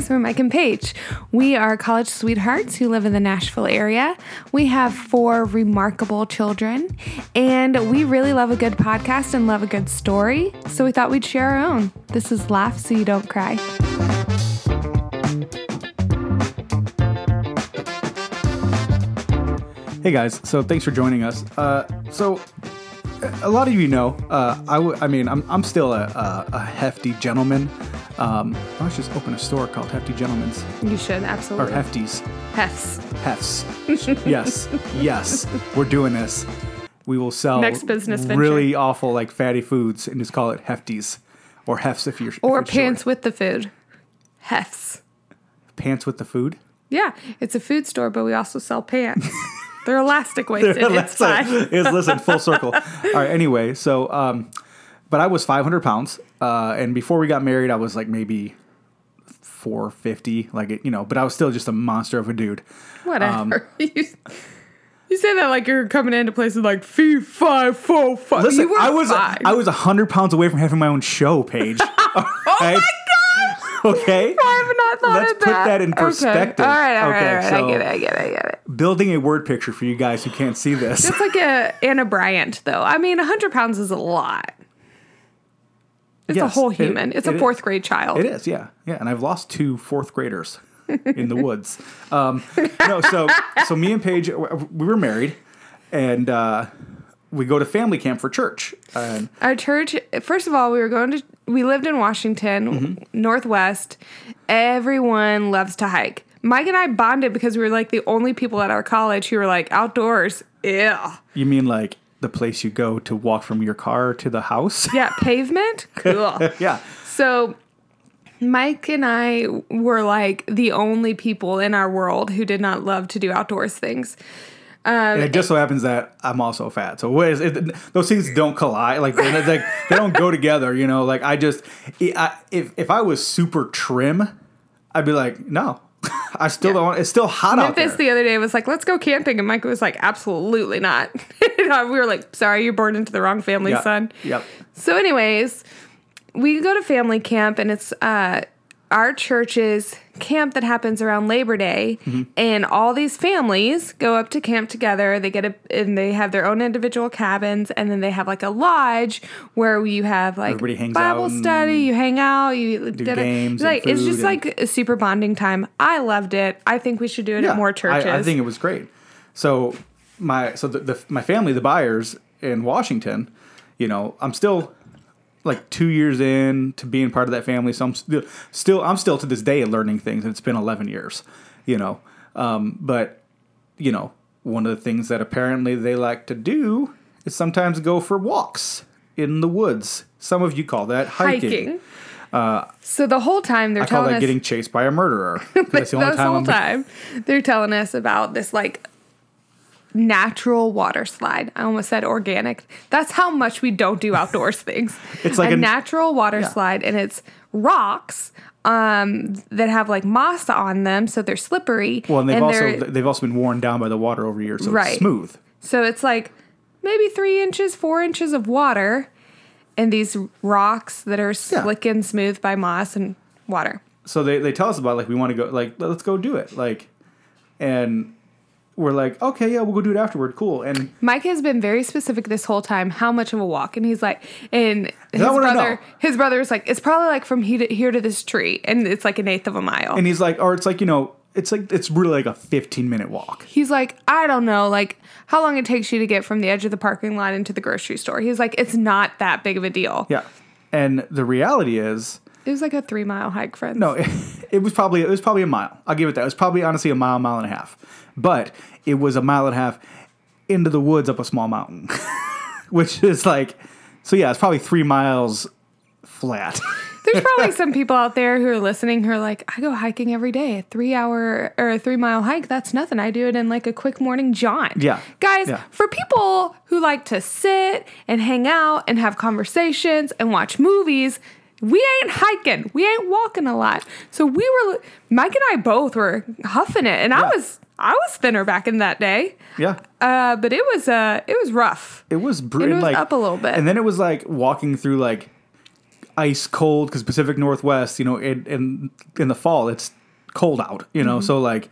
guys, we're Mike and Paige. We are college sweethearts who live in the Nashville area. We have four remarkable children, and we really love a good podcast and love a good story. So we thought we'd share our own. This is Laugh So You Don't Cry. Hey guys, so thanks for joining us. Uh, so, a lot of you know, uh, I, w- I mean, I'm, I'm still a, a, a hefty gentleman. Um, I should just open a store called Hefty Gentlemen's You should, absolutely. or. Hefties. Hefs. Hefts. yes, yes, we're doing this. We will sell Next business venture. really awful like fatty foods and just call it Hefties or Hefts if you're if Or you're pants short. with the food. Hefs. pants with the food. Yeah, it's a food store, but we also sell pants. They're elastic waisted. it's Let's fine. Is listen full circle. All right. Anyway, so um, but I was 500 pounds, uh, and before we got married, I was like maybe 450, like it, you know. But I was still just a monster of a dude. Whatever. you, you say that like you're coming into places like fee five four five. Listen, I was fine. I was 100 pounds away from having my own show, Paige. oh my gosh! Okay. I have not thought Let's of put that. that in Okay. perspective. All right, all right, Okay, all right. so- I get it. I get it. I get it. Building a word picture for you guys who can't see this. It's like a Anna Bryant, though. I mean, 100 pounds is a lot. It's a Yes, whole it- human. it's it a is. fourth grade child. It is, yeah, yeah. And I've lost two fourth graders in the woods. Um, no, so so me and Paige, we were married, and uh, we go to family camp for church. And Our church, first of all, we were going to, we lived in Washington, Mm-hmm. Northwest. Everyone loves to hike. Mike and I bonded because we were like the only people at our college who were like outdoors. Yeah. you mean like the place you go to walk from your car to the house? Yeah, pavement? Cool. yeah. So Mike and I were like the only people in our world who did not love to do outdoors things. And it just so happens that I'm also fat, so what is it, those things don't collide. Like they, like they don't go together. You know, like I just I, if if I was super trim, I'd be like, no, I still don't. It's still hot out Memphis there. the other day was like, let's go camping. And Mike was like, absolutely not. we were like, sorry, you're born into the wrong family, Yeah. son. Yep. So, anyways, we go to family camp, and it's uh, our church's camp that happens around Labor Day, Mm-hmm. and all these families go up to camp together. They get a and they have their own individual cabins, and then they have like a lodge where you have like hangs Bible study. You hang out. You do games and Like it's just like a super bonding time. I loved it. I think we should do it at more churches. I, I think it was great. So my so the, the my family, the buyers in Washington, you know, I'm still like two years in to being part of that family. So I'm still, still I'm still to this day learning things, and it's been 11 years, you know. Um, but you know, one of the things that apparently they like to do is sometimes go for walks in the woods. Some of you call that hiking. hiking. so the whole time they're I call telling that us getting chased by a murderer. That's the only time whole I'm time they're telling us about this like natural water slide. I almost said organic. That's how much we don't do outdoors things. It's like a, a- natural water Yeah. slide, and it's rocks um, that have like moss on them, so they're slippery. Well, and they've and also they've also been worn down by the water over years, so Right. it's smooth. So it's like maybe three inches, four inches of water, and these rocks that are slick and smooth by moss and water. So they, they tell us about like we want to go like let's go do it like, and we're like okay yeah we'll go do it afterward cool and Mike has been very specific this whole time how much of a walk, and he's like, and his brother, his brother's like, it's probably like from here to, here to this tree, and it's like an eighth of a mile. and he's like or it's like you know it's like it's really like a 15 minute walk. he's like, I don't know, like how long it takes you to get from the edge of the parking lot into the grocery store. He's like, it's not that big of a deal. Yeah, and the reality is It was like a three mile hike, friends. no it, it was probably it was probably a mile. I'll give it that. It was probably honestly a mile mile and a half, but it was a mile and a half into the woods up a small mountain, which is like so yeah it's probably three miles flat. There's probably some people out there who are listening who are like, I go hiking every day, a three hour or a three mile hike. That's nothing. I do it in like a quick morning jaunt. Yeah. Guys, Yeah. for people who like to sit and hang out and have conversations and watch movies, we ain't hiking. We ain't walking a lot. So we were, Mike and I both were huffing it. And I was, I was thinner back in that day. yeah. Uh, but it was, uh, it was rough. It was br- It was like up a little bit. and then it was like walking through like ice cold because Pacific Northwest, you know, in, in in the fall it's cold out, you know, so like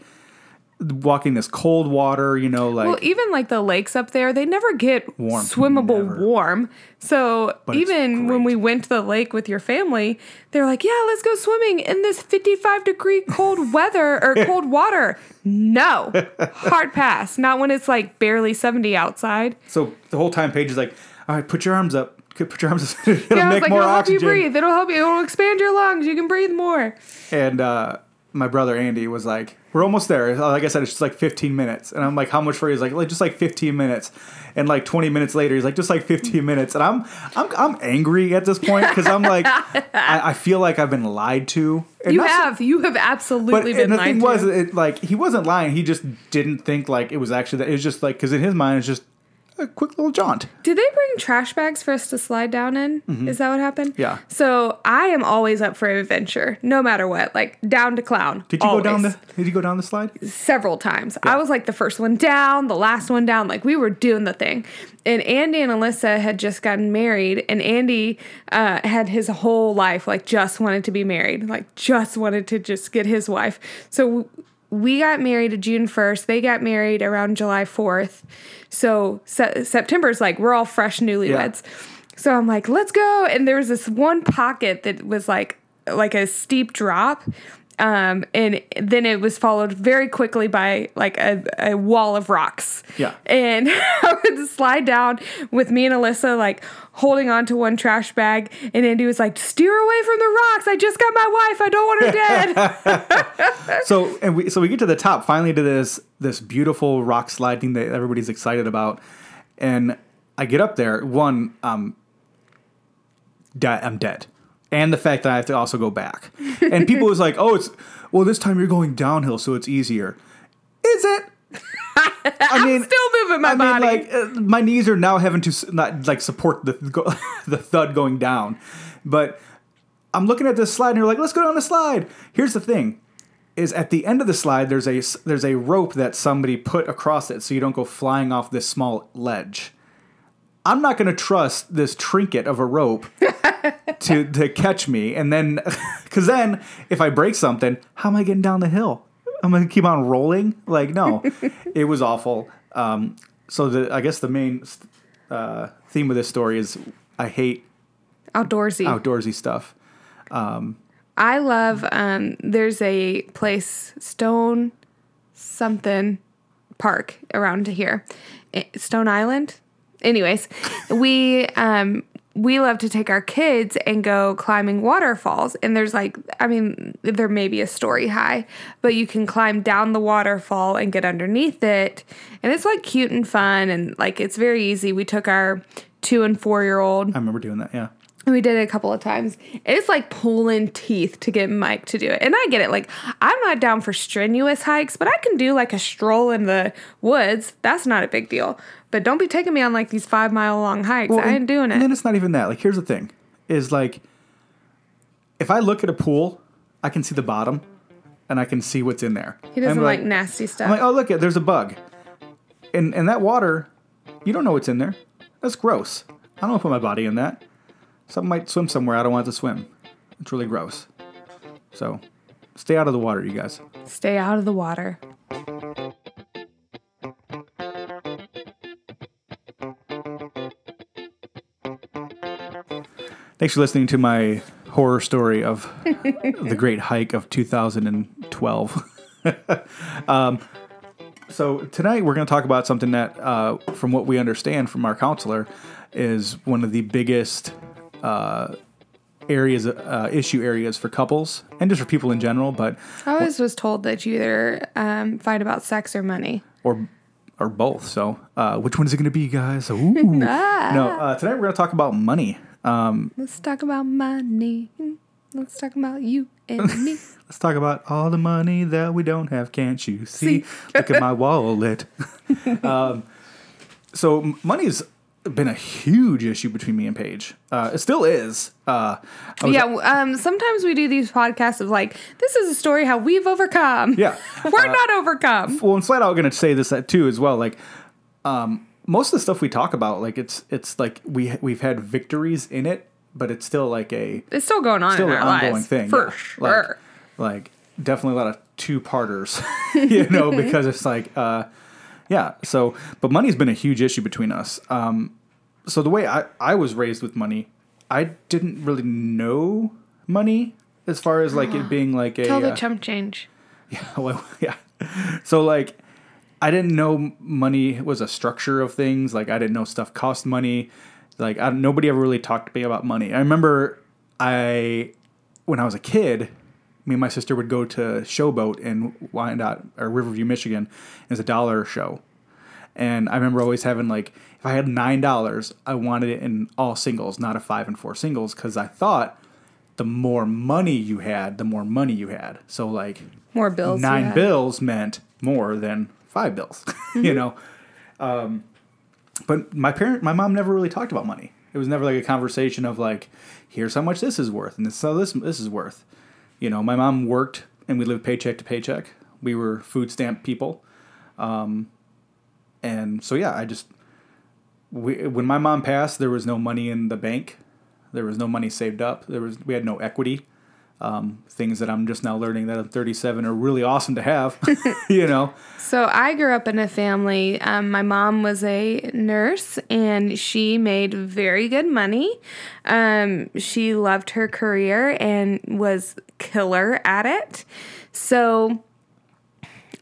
walking this cold water, you know, like Well, even like the lakes up there, they never get Warm. swimmable Never. warm. So But even when we went to the lake with your family, they're like, "Yeah, let's go swimming in this 55 degree cold weather or cold water." No, hard pass. Not when it's like barely 70 outside. so the whole time Paige is like, all right, put your arms up, put your arms up, it'll Yeah, make like, more "It'll help oxygen. you breathe. It'll help you. It'll expand your lungs. You can breathe more." And uh, my brother Andy was like, "We're almost there." Like I said, it's just like 15 minutes, and I'm like, "How much for?" you?" He's like, "Like just like 15 minutes." And like 20 minutes later, he's like, "Just like 15 minutes," and I'm I'm I'm angry at this point because I'm like, I, I feel like I've been lied to. And You not so- have. You have But absolutely been and the lied thing to. was, it, like he wasn't lying. He just didn't think like it was actually that. It was just like because in his mind, it's just a quick little jaunt. Did they bring trash bags for us to slide down in? Is that what happened? Mm-hmm. Yeah. So I am always up for adventure, no matter what. Like down to clown. Did you go down the? Did you go down the slide? several times. I was like the first one down, the last one down. Like we were doing the thing. And Andy and Alyssa had just gotten married, and Andy uh, had his whole life like just wanted to be married, like just wanted to just get his wife. So we got married a June 1st. They got married around July 4th. So se- September's like we're all fresh newlyweds. So I'm like, let's go. And there was this one pocket that was like like a steep drop. Um, and then it was followed very quickly by like a, a wall of rocks. Yeah. And I would slide down with me and Alyssa like holding on to one trash bag. And Andy was like, steer away from the rocks. I just got my wife. I don't want her dead. so and we so we get to the top finally to this this beautiful rock sliding that everybody's excited about and i get up there one um di- i'm dead and the fact that i have to also go back. And people was like oh it's well this time you're going downhill so it's easier. Is it? I mean Still moving my I mean, like uh, my knees are now having to not like support the go, the thud going down, but I'm looking at this slide and you're like, let's go down the slide. Here's the thing: is at the end of the slide there's a there's a rope that somebody put across it so you don't go flying off this small ledge. I'm not going to trust this trinket of a rope to to catch me, and then because then if I break something, how am I getting down the hill? I'm going to keep on rolling. Like no, it was awful. Um, so the I guess the main uh, theme of this story is I hate Outdoorsy. outdoorsy stuff. Um, I love um there's a place Stone something park around here. Stone Island. Anyways, we um we love to take our kids and go climbing waterfalls and there's like I mean there may be a story high, but you can climb down the waterfall and get underneath it and it's like cute and fun and like it's very easy. We took our 2 and 4 year old I remember doing that. Yeah. and we did it a couple of times. It's like pulling teeth to get Mike to do it. And I get it. Like, I'm not down for strenuous hikes, but I can do like a stroll in the woods. That's not a big deal. But don't be taking me on like these five mile long hikes. I ain't doing it. And then it's not even that. Like, here's the thing: is like, if I look at a pool, I can see the bottom, and I can see what's in there. He doesn't I'm like, nasty stuff. I'm like, oh look, there's a bug, and and that water, you don't know what's in there. That's gross. I don't want to put my body in that. Something might swim somewhere I don't want it to swim. It's really gross. So, stay out of the water, you guys. Stay out of the water. Thanks for listening to my horror story of the Great Hike of 2012. um, so tonight we're going to talk about something that, uh, from what we understand from our counselor, is one of the biggest uh, areas, uh, issue areas for couples and just for people in general, but I always was told that you either um, fight about sex or money. or or both. So uh, which one is it going to be, guys? Ooh. No, uh, tonight we're going to talk about money. Um, Let's talk about money. Let's talk about you and me. Let's talk about all the money that we don't have. Can't you see? Look at my wallet. um, so money's been a huge issue between me and Paige. Uh, it still is. Uh, yeah, um, sometimes we do these podcasts of like, this is a story how we've overcome. Yeah. We're not overcome. Well, and flat out going to say this uh, too as well. Like, um, most of the stuff we talk about, like it's it's like we we've had victories in it, but it's still like a It's still going on still in an our ongoing thing For yeah. sure. Like, like definitely a lot of two parters, you know, because it's like, uh, yeah. So, but money's been a huge issue between us. Um, so the way I, I was raised with money, I didn't really know money as far as like it being like a Tell the uh, chump change. yeah, well, yeah. So like, I didn't know money was a structure of things. Like I didn't know stuff cost money. Like I, nobody ever really talked to me about money. I remember I, when I was a kid, me and my sister would go to Showboat in Wyandotte or Riverview, Michigan. It's a dollar show, and I remember always having like, if I had nine dollars, I wanted it in all singles, not a five and four singles, because I thought the more money you had, the more money you had. So like More bills. nine bills meant more than five bills, you know. Um, but my parent, my mom never really talked about money. It was never like a conversation of like, here's how much this is worth, and this is how this this is worth. You know, my mom worked, and we lived paycheck to paycheck. We were food stamp people, um, and so yeah, I just we, when my mom passed, there was no money in the bank. There was no money saved up. There was we had no equity. Um, things that I'm just now learning that at 37 are really awesome to have. you know, So I grew up in a family. Um, my mom was a nurse and she made very good money. Um, she loved her career and was killer at it. So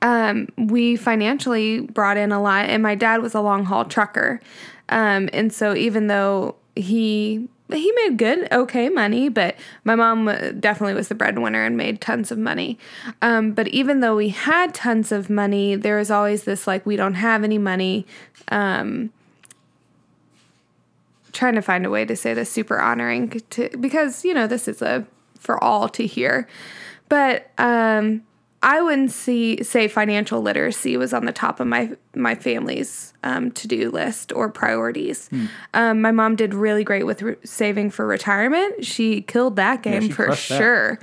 um, we financially brought in a lot, and my dad was a long haul trucker. Um, and so even though he he made good, okay money, but my mom uh, definitely was the breadwinner and made tons of money. Um, but even though we had tons of money, there was always this like we don't have any money. Um, trying to find a way to say this super honoring to because you know this is a for all to hear, but um, I wouldn't see say financial literacy was on the top of my my family's um, to do list or priorities. Um, my mom did really great with re- saving for retirement. She killed that game she for sure,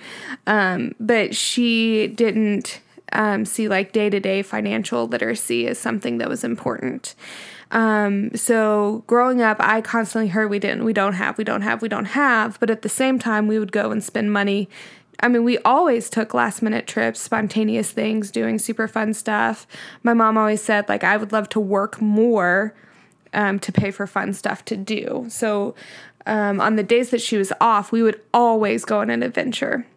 um, but she didn't um, see like day to day financial literacy as something that was important. Um, so growing up, I constantly heard we didn't, we don't have, we don't have, we don't have. But at the same time, we would go and spend money. I mean, we always took last minute trips, spontaneous things, doing super fun stuff. My mom always said, like, I would love to work more um, to pay for fun stuff to do. So um, on the days that she was off, we would always go on an adventure.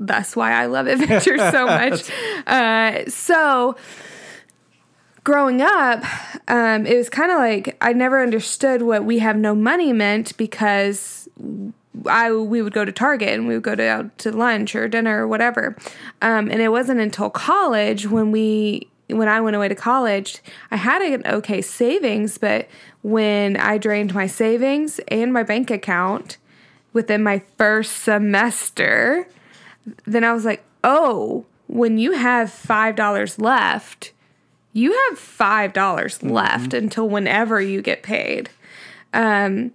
That's why I love adventure so much. Uh, so growing up, um, it was kind of like I never understood what we have no money meant because I we would go to Target and we would go to out to lunch or dinner or whatever. Um, and it wasn't until college when we when I went away to college, I had an okay savings, but when I drained my savings and my bank account within my first semester, then I was like, oh, when you have $5 left, you have $5 left until whenever you get paid. Um,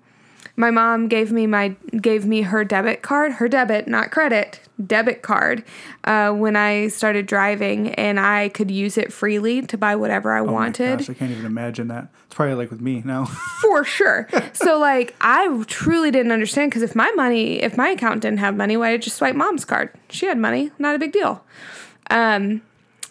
my mom gave me my gave me her debit card, her debit, not credit, debit card, uh, when I started driving, and I could use it freely to buy whatever I Oh my wanted gosh, I can't even imagine that. It's probably like with me now. for sure. so like I truly didn't understand because if my money, if my account didn't have money, why did I just swipe mom's card? She had money, not a big deal. Um,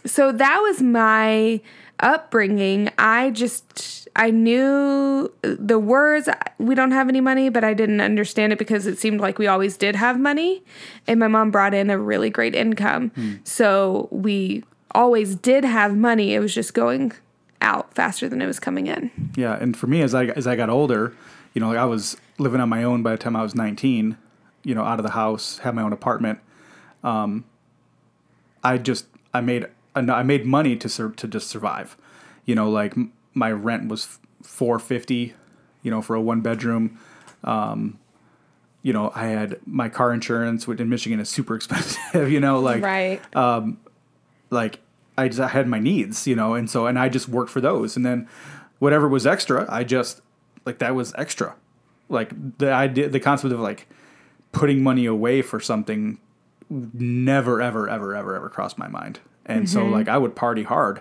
so that was my upbringing. I just I knew the words. We don't have any money, but I didn't understand it because it seemed like we always did have money, and my mom brought in a really great income. So we always did have money. It was just going out faster than it was coming in. Yeah, and for me, as I as I got older, you know, like I was living on my own by the time I was 19. You know, out of the house, had my own apartment. Um, I just I made I made money to sur- to just survive. You know, like m- my rent was four fifty. You know, for a one bedroom. Um, you know, I had my car insurance, which in Michigan is super expensive. You know, like right. like I just I had my needs, you know, and so and I just worked for those, and then whatever was extra, I just like that was extra. Like the idea, the concept of like putting money away for something never, ever, ever, ever, ever crossed my mind, and so like I would party hard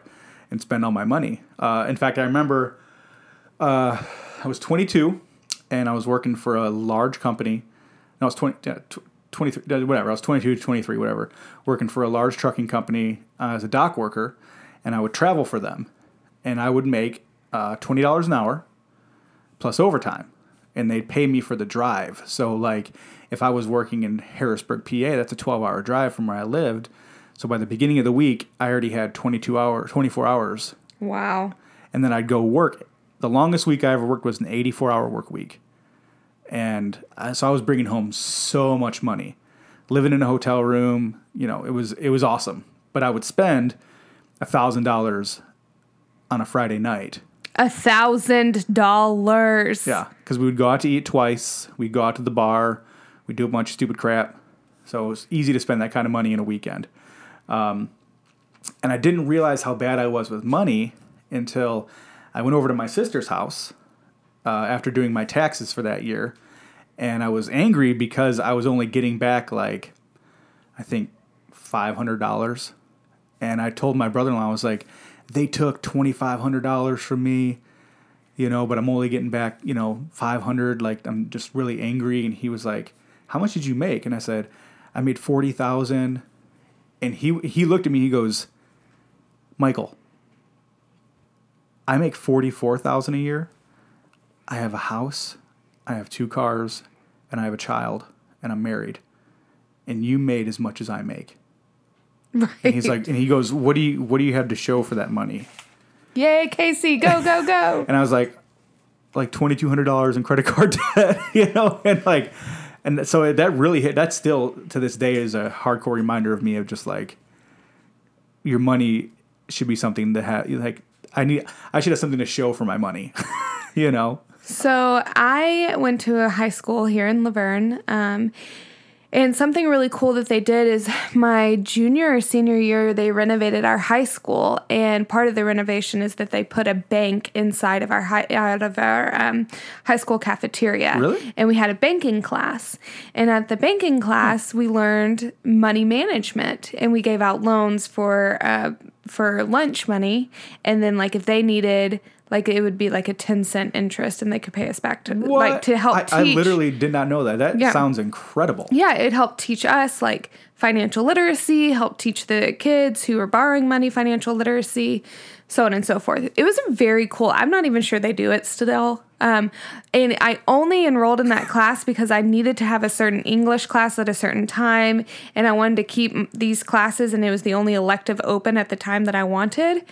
and spend all my money. Uh, in fact, I remember uh, I was 22. and I was working for a large company. And I was 20, yeah, tw- 23, uh, whatever. I was 22, 23, whatever. Working for a large trucking company uh, as a dock worker, and I would travel for them, and I would make uh, twenty dollars an hour plus overtime, and they'd pay me for the drive. So like, if I was working in Harrisburg, PA, that's a twelve-hour drive from where I lived. So by the beginning of the week, I already had twenty-two hours, twenty-four hours Wow. and then I'd go work. The longest week I ever worked was an 84 hour work week. And I, so I was bringing home so much money. Living in a hotel room, you know, it was it was awesome. But I would spend a thousand dollars on a Friday night. A thousand dollars. Yeah, because we would go out to eat twice. We'd go out to the bar. We'd do a bunch of stupid crap. So it was easy to spend that kind of money in a weekend. Um, and I didn't realize how bad I was with money until I went over to my sister's house uh, after doing my taxes for that year. And I was angry because I was only getting back like, I think, $500. And I told my brother in law, I was like, they took $2,500 from me you know, but I'm only getting back, you know, 500. Like, I'm just really angry. And he was like, How much did you make? And I said, I made 40,000. And he, he looked at me, he goes, Michael, I make 44,000 a year. I have a house, I have two cars, and I have a child, and I'm married. And you made as much as I make. Right. And he's like, and he goes, What do you, what do you have to show for that money? Yay, Casey, go, go, go. and I was like, like twenty two hundred dollars in credit card debt, you know, and like, and so that really hit. That still to this day is a hardcore reminder of me of just like, your money should be something that have like I need. I should have something to show for my money, you know. So I went to a high school here in La Vergne. Um, and something really cool that they did is my junior or senior year, they renovated our high school. And part of the renovation is that they put a bank inside of our high, out of our um, high school cafeteria. Really? And we had a banking class. And at the banking class, we learned money management and we gave out loans for uh, for lunch money. And then like if they needed like it would be like a 10 cent interest and they could pay us back to like to help I, teach I literally did not know that. That Yeah. sounds incredible. yeah, it helped teach us like financial literacy, helped teach the kids who are borrowing money financial literacy, so on and so forth. It was a very cool. I'm not even sure they do it still. Um, and I only enrolled in that class because I needed to have a certain English class at a certain time, and I wanted to keep these classes, and it was the only elective open at the time that I wanted.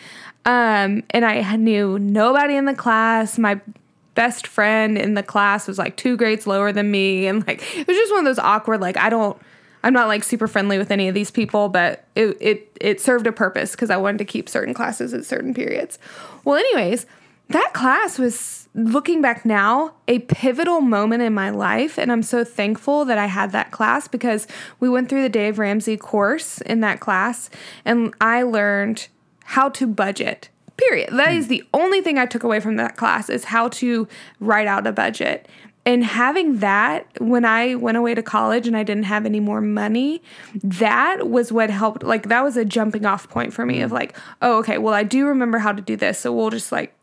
Um, and I knew nobody in the class. My best friend in the class was like two grades lower than me. And like it was just one of those awkward like i don't i'm not like super friendly with any of these people but it it, it served a purpose because i wanted to keep certain classes at certain periods. Well anyways that class was looking back now a pivotal moment in my life. And i'm so thankful that i had that class because we went through the dave ramsey course in that class. And i learned how to budget period. That is the only thing i took away from that class is how to write out a budget. And having that when i went away to college and i didn't have any more money that was what helped like that was a jumping off point for me of like oh okay well i do remember how to do this so we'll just like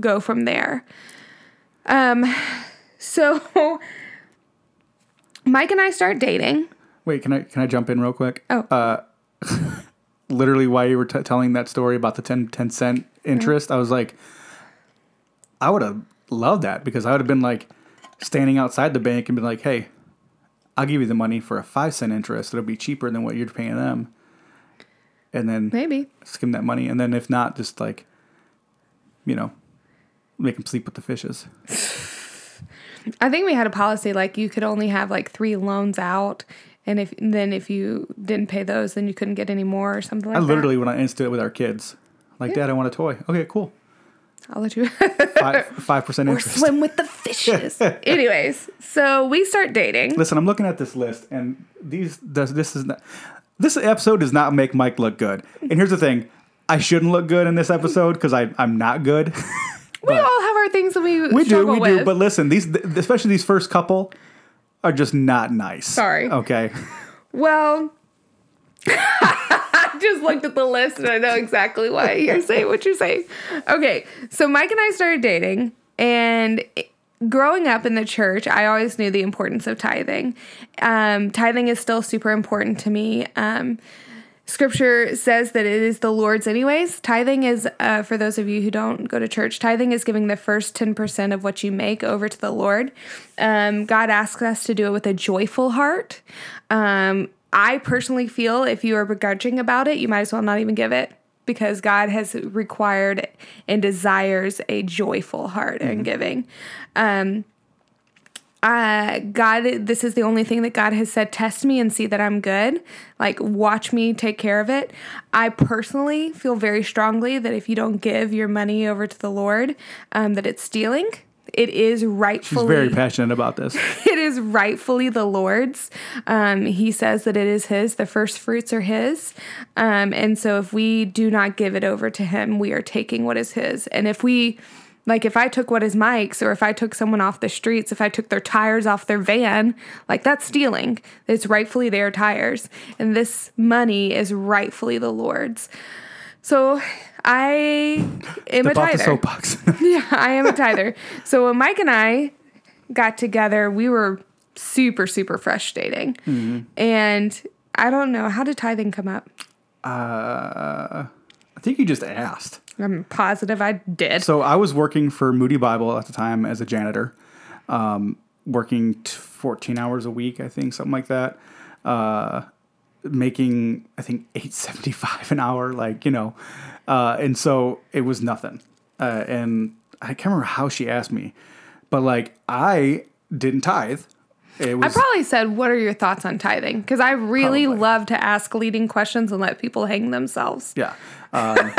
go from there. Um so mike and i start dating. Wait, can I can I jump in real quick? Oh. Uh, literally, why you were t- telling that story about the 10, 10 cent mm-hmm. interest, I was like, I would have loved that because I would have been like standing outside the bank and been like, hey, I'll give you the money for a five cent interest. It'll be cheaper than what you're paying them. And then maybe skim that money. And then if not, just like, you know, make them sleep with the fishes. I think we had a policy like you could only have like three loans out, and if then if you didn't pay those, then you couldn't get any more or something like I that. I literally went on Insta with our kids. Like, Dad, I want a toy. Okay, cool. I'll let you Five percent or interest. swim with the fishes. Anyways, so we start dating. Listen, I'm looking at this list, and these this, this is not this episode does not make Mike look good. And here's the thing: I shouldn't look good in this episode because I I'm not good. we all have our things that we we do, we with. do. But listen, these especially these first couple are just not nice. Sorry. Okay. Well, I just looked at the list and I know exactly why you're saying what you're saying. Okay, so Mike and I started dating, and growing up in the church, I always knew the importance of tithing. Um, tithing is still super important to me. Um, scripture says that it is the Lord's, anyways. Tithing is, uh, for those of you who don't go to church, tithing is giving the first 10% of what you make over to the Lord. Um, God asks us to do it with a joyful heart. Um, I personally feel if you are begrudging about it, you might as well not even give it because God has required and desires a joyful heart mm-hmm. in giving. Um, uh, God, this is the only thing that God has said, test me and see that I'm good. Like, watch me take care of it. I personally feel very strongly that if you don't give your money over to the Lord, um, that it's stealing. It is rightfully. She's very passionate about this. it is rightfully the Lord's. Um, he says that it is His. The first fruits are His. Um, and so if we do not give it over to Him, we are taking what is His. And if we, like, if I took what is Mike's, or if I took someone off the streets, if I took their tires off their van, like, that's stealing. It's rightfully their tires. And this money is rightfully the Lord's. So I am a tither. soapbox. yeah, I am a tither. So when Mike and I got together, we were super, super fresh dating. Mm-hmm. And I don't know, how did tithing come up? Uh, I think you just asked. I'm positive I did. So I was working for Moody Bible at the time as a janitor, um, working t- 14 hours a week, I think, something like that. Uh, making I think 875 an hour, like you know, uh, and so it was nothing. Uh, and I can't remember how she asked me, but like I didn't tithe. Was, I probably said, "What are your thoughts on tithing?" Because I really probably. love to ask leading questions and let people hang themselves. Yeah, um,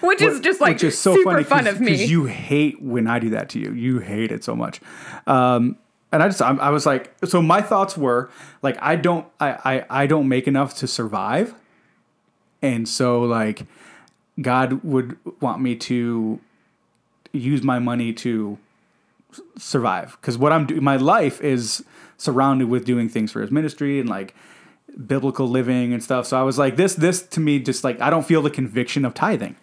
which is just like which is so funny fun of me. Because you hate when I do that to you. You hate it so much. Um, and I just I, I was like, so my thoughts were like, I don't I, I I don't make enough to survive, and so like God would want me to use my money to survive because what I'm doing, my life is surrounded with doing things for His ministry and like biblical living and stuff. So I was like, this this to me just like I don't feel the conviction of tithing.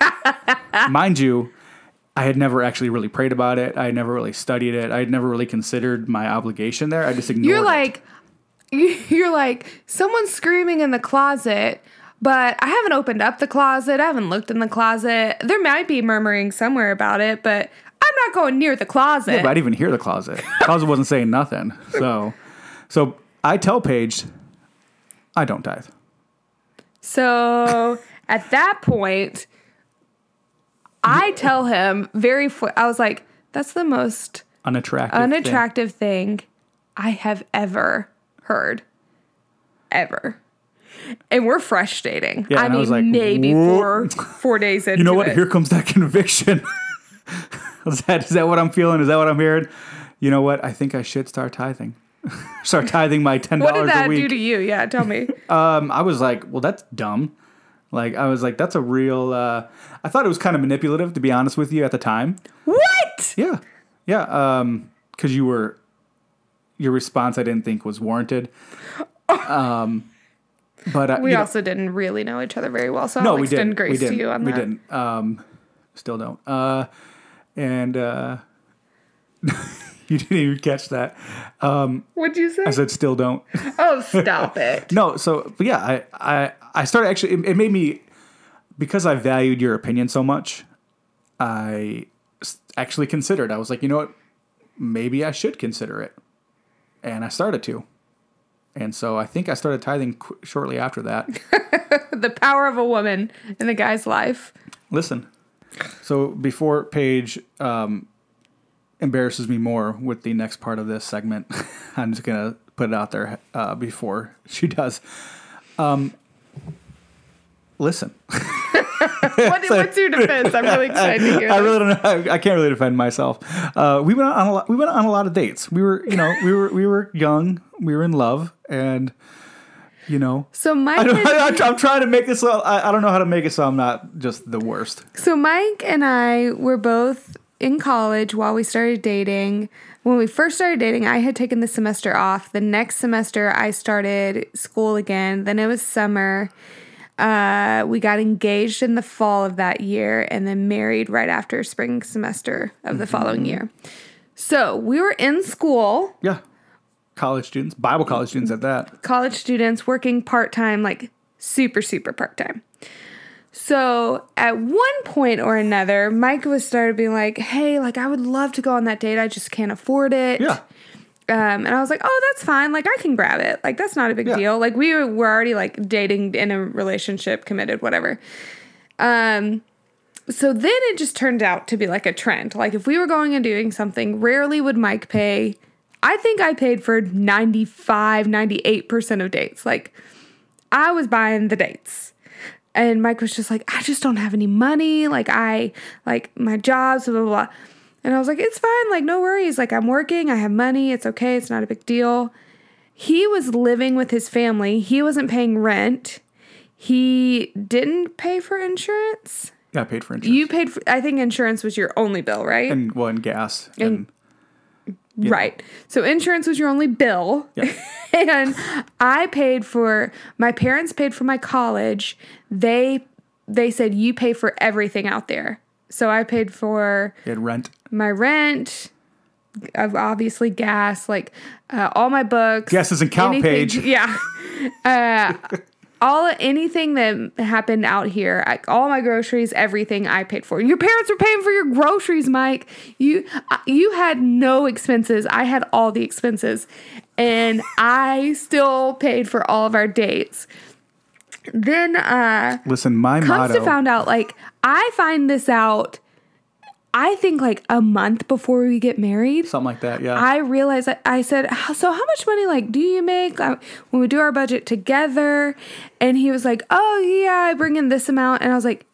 Mind you, I had never actually really prayed about it. I had never really studied it. I had never really considered my obligation there. I just ignored it. You're like it. you're like someone's screaming in the closet, but I haven't opened up the closet. I haven't looked in the closet. There might be murmuring somewhere about it, but I'm not going near the closet. Yeah, but I didn't even hear the closet. The closet wasn't saying nothing. So so I tell Paige I don't tithe. So at that point, I tell him very. I was like, "That's the most unattractive unattractive thing, thing I have ever heard, ever." And we're fresh dating. Yeah, I mean, I like, maybe four four days into You know what? It. Here comes that conviction. is that is that what I'm feeling? Is that what I'm hearing? You know what? I think I should start tithing. start tithing my ten dollars a week. What did that do to you? Yeah, tell me. um, I was like, well, that's dumb. Like I was like, that's a real. Uh, I thought it was kind of manipulative, to be honest with you, at the time. What? Yeah, yeah. Um, because you were, your response I didn't think was warranted. Um, but uh, we also know, didn't really know each other very well, so no, I'll we extend didn't. grace we to you on we that. We didn't. Um, still don't. Uh, and uh. You didn't even catch that. Um, What'd you say? I said, still don't. Oh, stop it. no, so, but yeah, I, I, I started actually, it, it made me, because I valued your opinion so much, I actually considered, I was like, you know what? Maybe I should consider it. And I started to. And so I think I started tithing qu- shortly after that. the power of a woman in the guy's life. Listen. So before Paige um, embarrasses me more with the next part of this segment. I'm just gonna put it out there uh, before she does. Um, listen. what, what's your defense? I'm really excited to hear. I, I really don't know. I, I, can't really defend myself. Uh, we went on a lot, we went on a lot of dates. We were, you know, we were we were young. We were in love, and you know. So Mike, I am trying to make this. So I, I don't know how to make it so I'm not just the worst. So Mike and I were both in college while we started dating. When we first started dating, I had taken the semester off. The next semester, I started school again. Then it was summer. Uh, we got engaged in the fall of that year and then married right after spring semester of the mm-hmm. following year. So we were in school, Yeah. College students, Bible college students at that. college students working part time, like super, super part time. So at one point or another, Mike was started being like, "Hey, like I would love to go on that date. I just can't afford it." Yeah. Um, and I was like, "Oh, that's fine. Like I can grab it. Like that's not a big Yeah. deal. Like we were, already like dating in a relationship, committed, whatever." Um, so then it just turned out to be like a trend. Like if we were going and doing something, rarely would Mike pay. I think I paid for 95, 98% of dates. Like I was buying the dates. And Mike was just like, I just don't have any money. Like I like my jobs, blah blah blah. And I was like, it's fine, like no worries. Like I'm working, I have money, it's okay, it's not a big deal. He was living with his family. He wasn't paying rent. He didn't pay for insurance. Yeah, I paid for insurance. You paid for, I think insurance was your only bill, right? and well, and gas. And, Right. So insurance was your only bill. Yeah. and I paid for my parents paid for my college. They they said you pay for everything out there. So I paid for you had rent. My rent, obviously gas, like uh, all my books. Gas doesn't count, anything- Paige. Yeah. Uh, all anything that happened out here, I, all my groceries, everything I paid for. Your parents were paying for your groceries, Mike. You uh, you had no expenses. I had all the expenses, and I still paid for all of our dates. Then uh Listen, my comes motto. to found out like I find this out I think like a month before we get married. something like that. Yeah. I realized that I said, "So how much money like do you make uh, when we do our budget together?" And he was like, "Oh yeah, I bring in this amount." And I was like,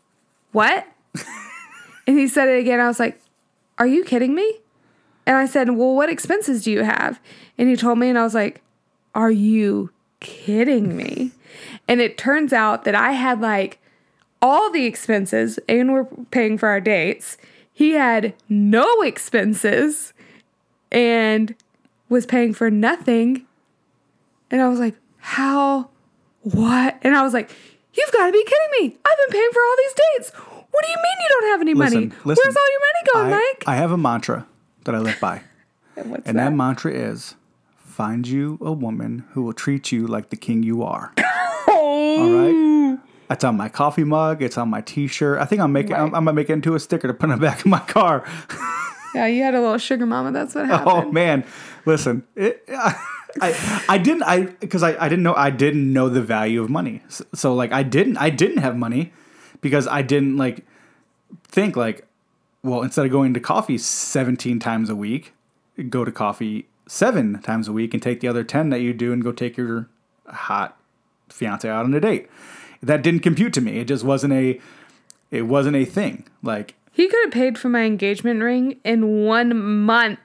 "What?" and he said it again. I was like, "Are you kidding me?" And I said, "Well, what expenses do you have?" And he told me and I was like, "Are you kidding me?" And it turns out that I had like all the expenses and we're paying for our dates. He had no expenses and was paying for nothing. And I was like, how? What? And I was like, you've got to be kidding me. I've been paying for all these dates. What do you mean you don't have any money? Listen, listen. Where's all your money going, I, Mike? I have a mantra that I live by. What's And that mantra is find you a woman who will treat you like the king you are. Oh. All right? It's on my coffee mug. It's on my T-shirt. I think I'm making. I'm, I'm gonna make it into a sticker to put in the back of my car. Yeah, you had a little sugar mama. That's what oh, happened. Oh man, listen, it, I I didn't I because I, I didn't know I didn't know the value of money. So, so like I didn't I didn't have money because I didn't like think like well instead of going to coffee 17 times a week, go to coffee 7 times a week and take the other 10 that you do and go take your hot fiance out on a date. That didn't compute to me. It just wasn't a it wasn't a thing. Like He could have paid for my engagement ring in one month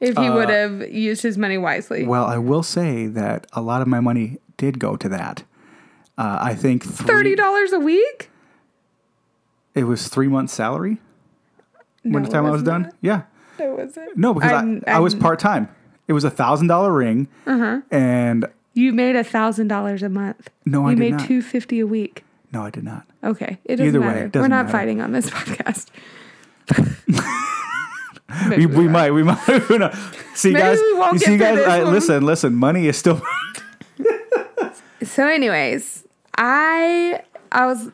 if he would have used his money wisely. Well, I will say that a lot of my money did go to that. Uh, I think three, Thirty dollars a week? It was three months' salary when the time I was done. Yeah, No, was it? no, because I'm- I, I was I'm- part time. It was a thousand dollar ring, and You made a thousand dollars a month. No, I you did made not. two fifty a week. no, I did not. Okay, it doesn't Either way, matter. it We're doesn't matter. fighting on this podcast. We, Maybe we might, we might. who knows? See, Maybe guys, we you see, guys. I, listen, listen. Money is still. So, anyways, I I was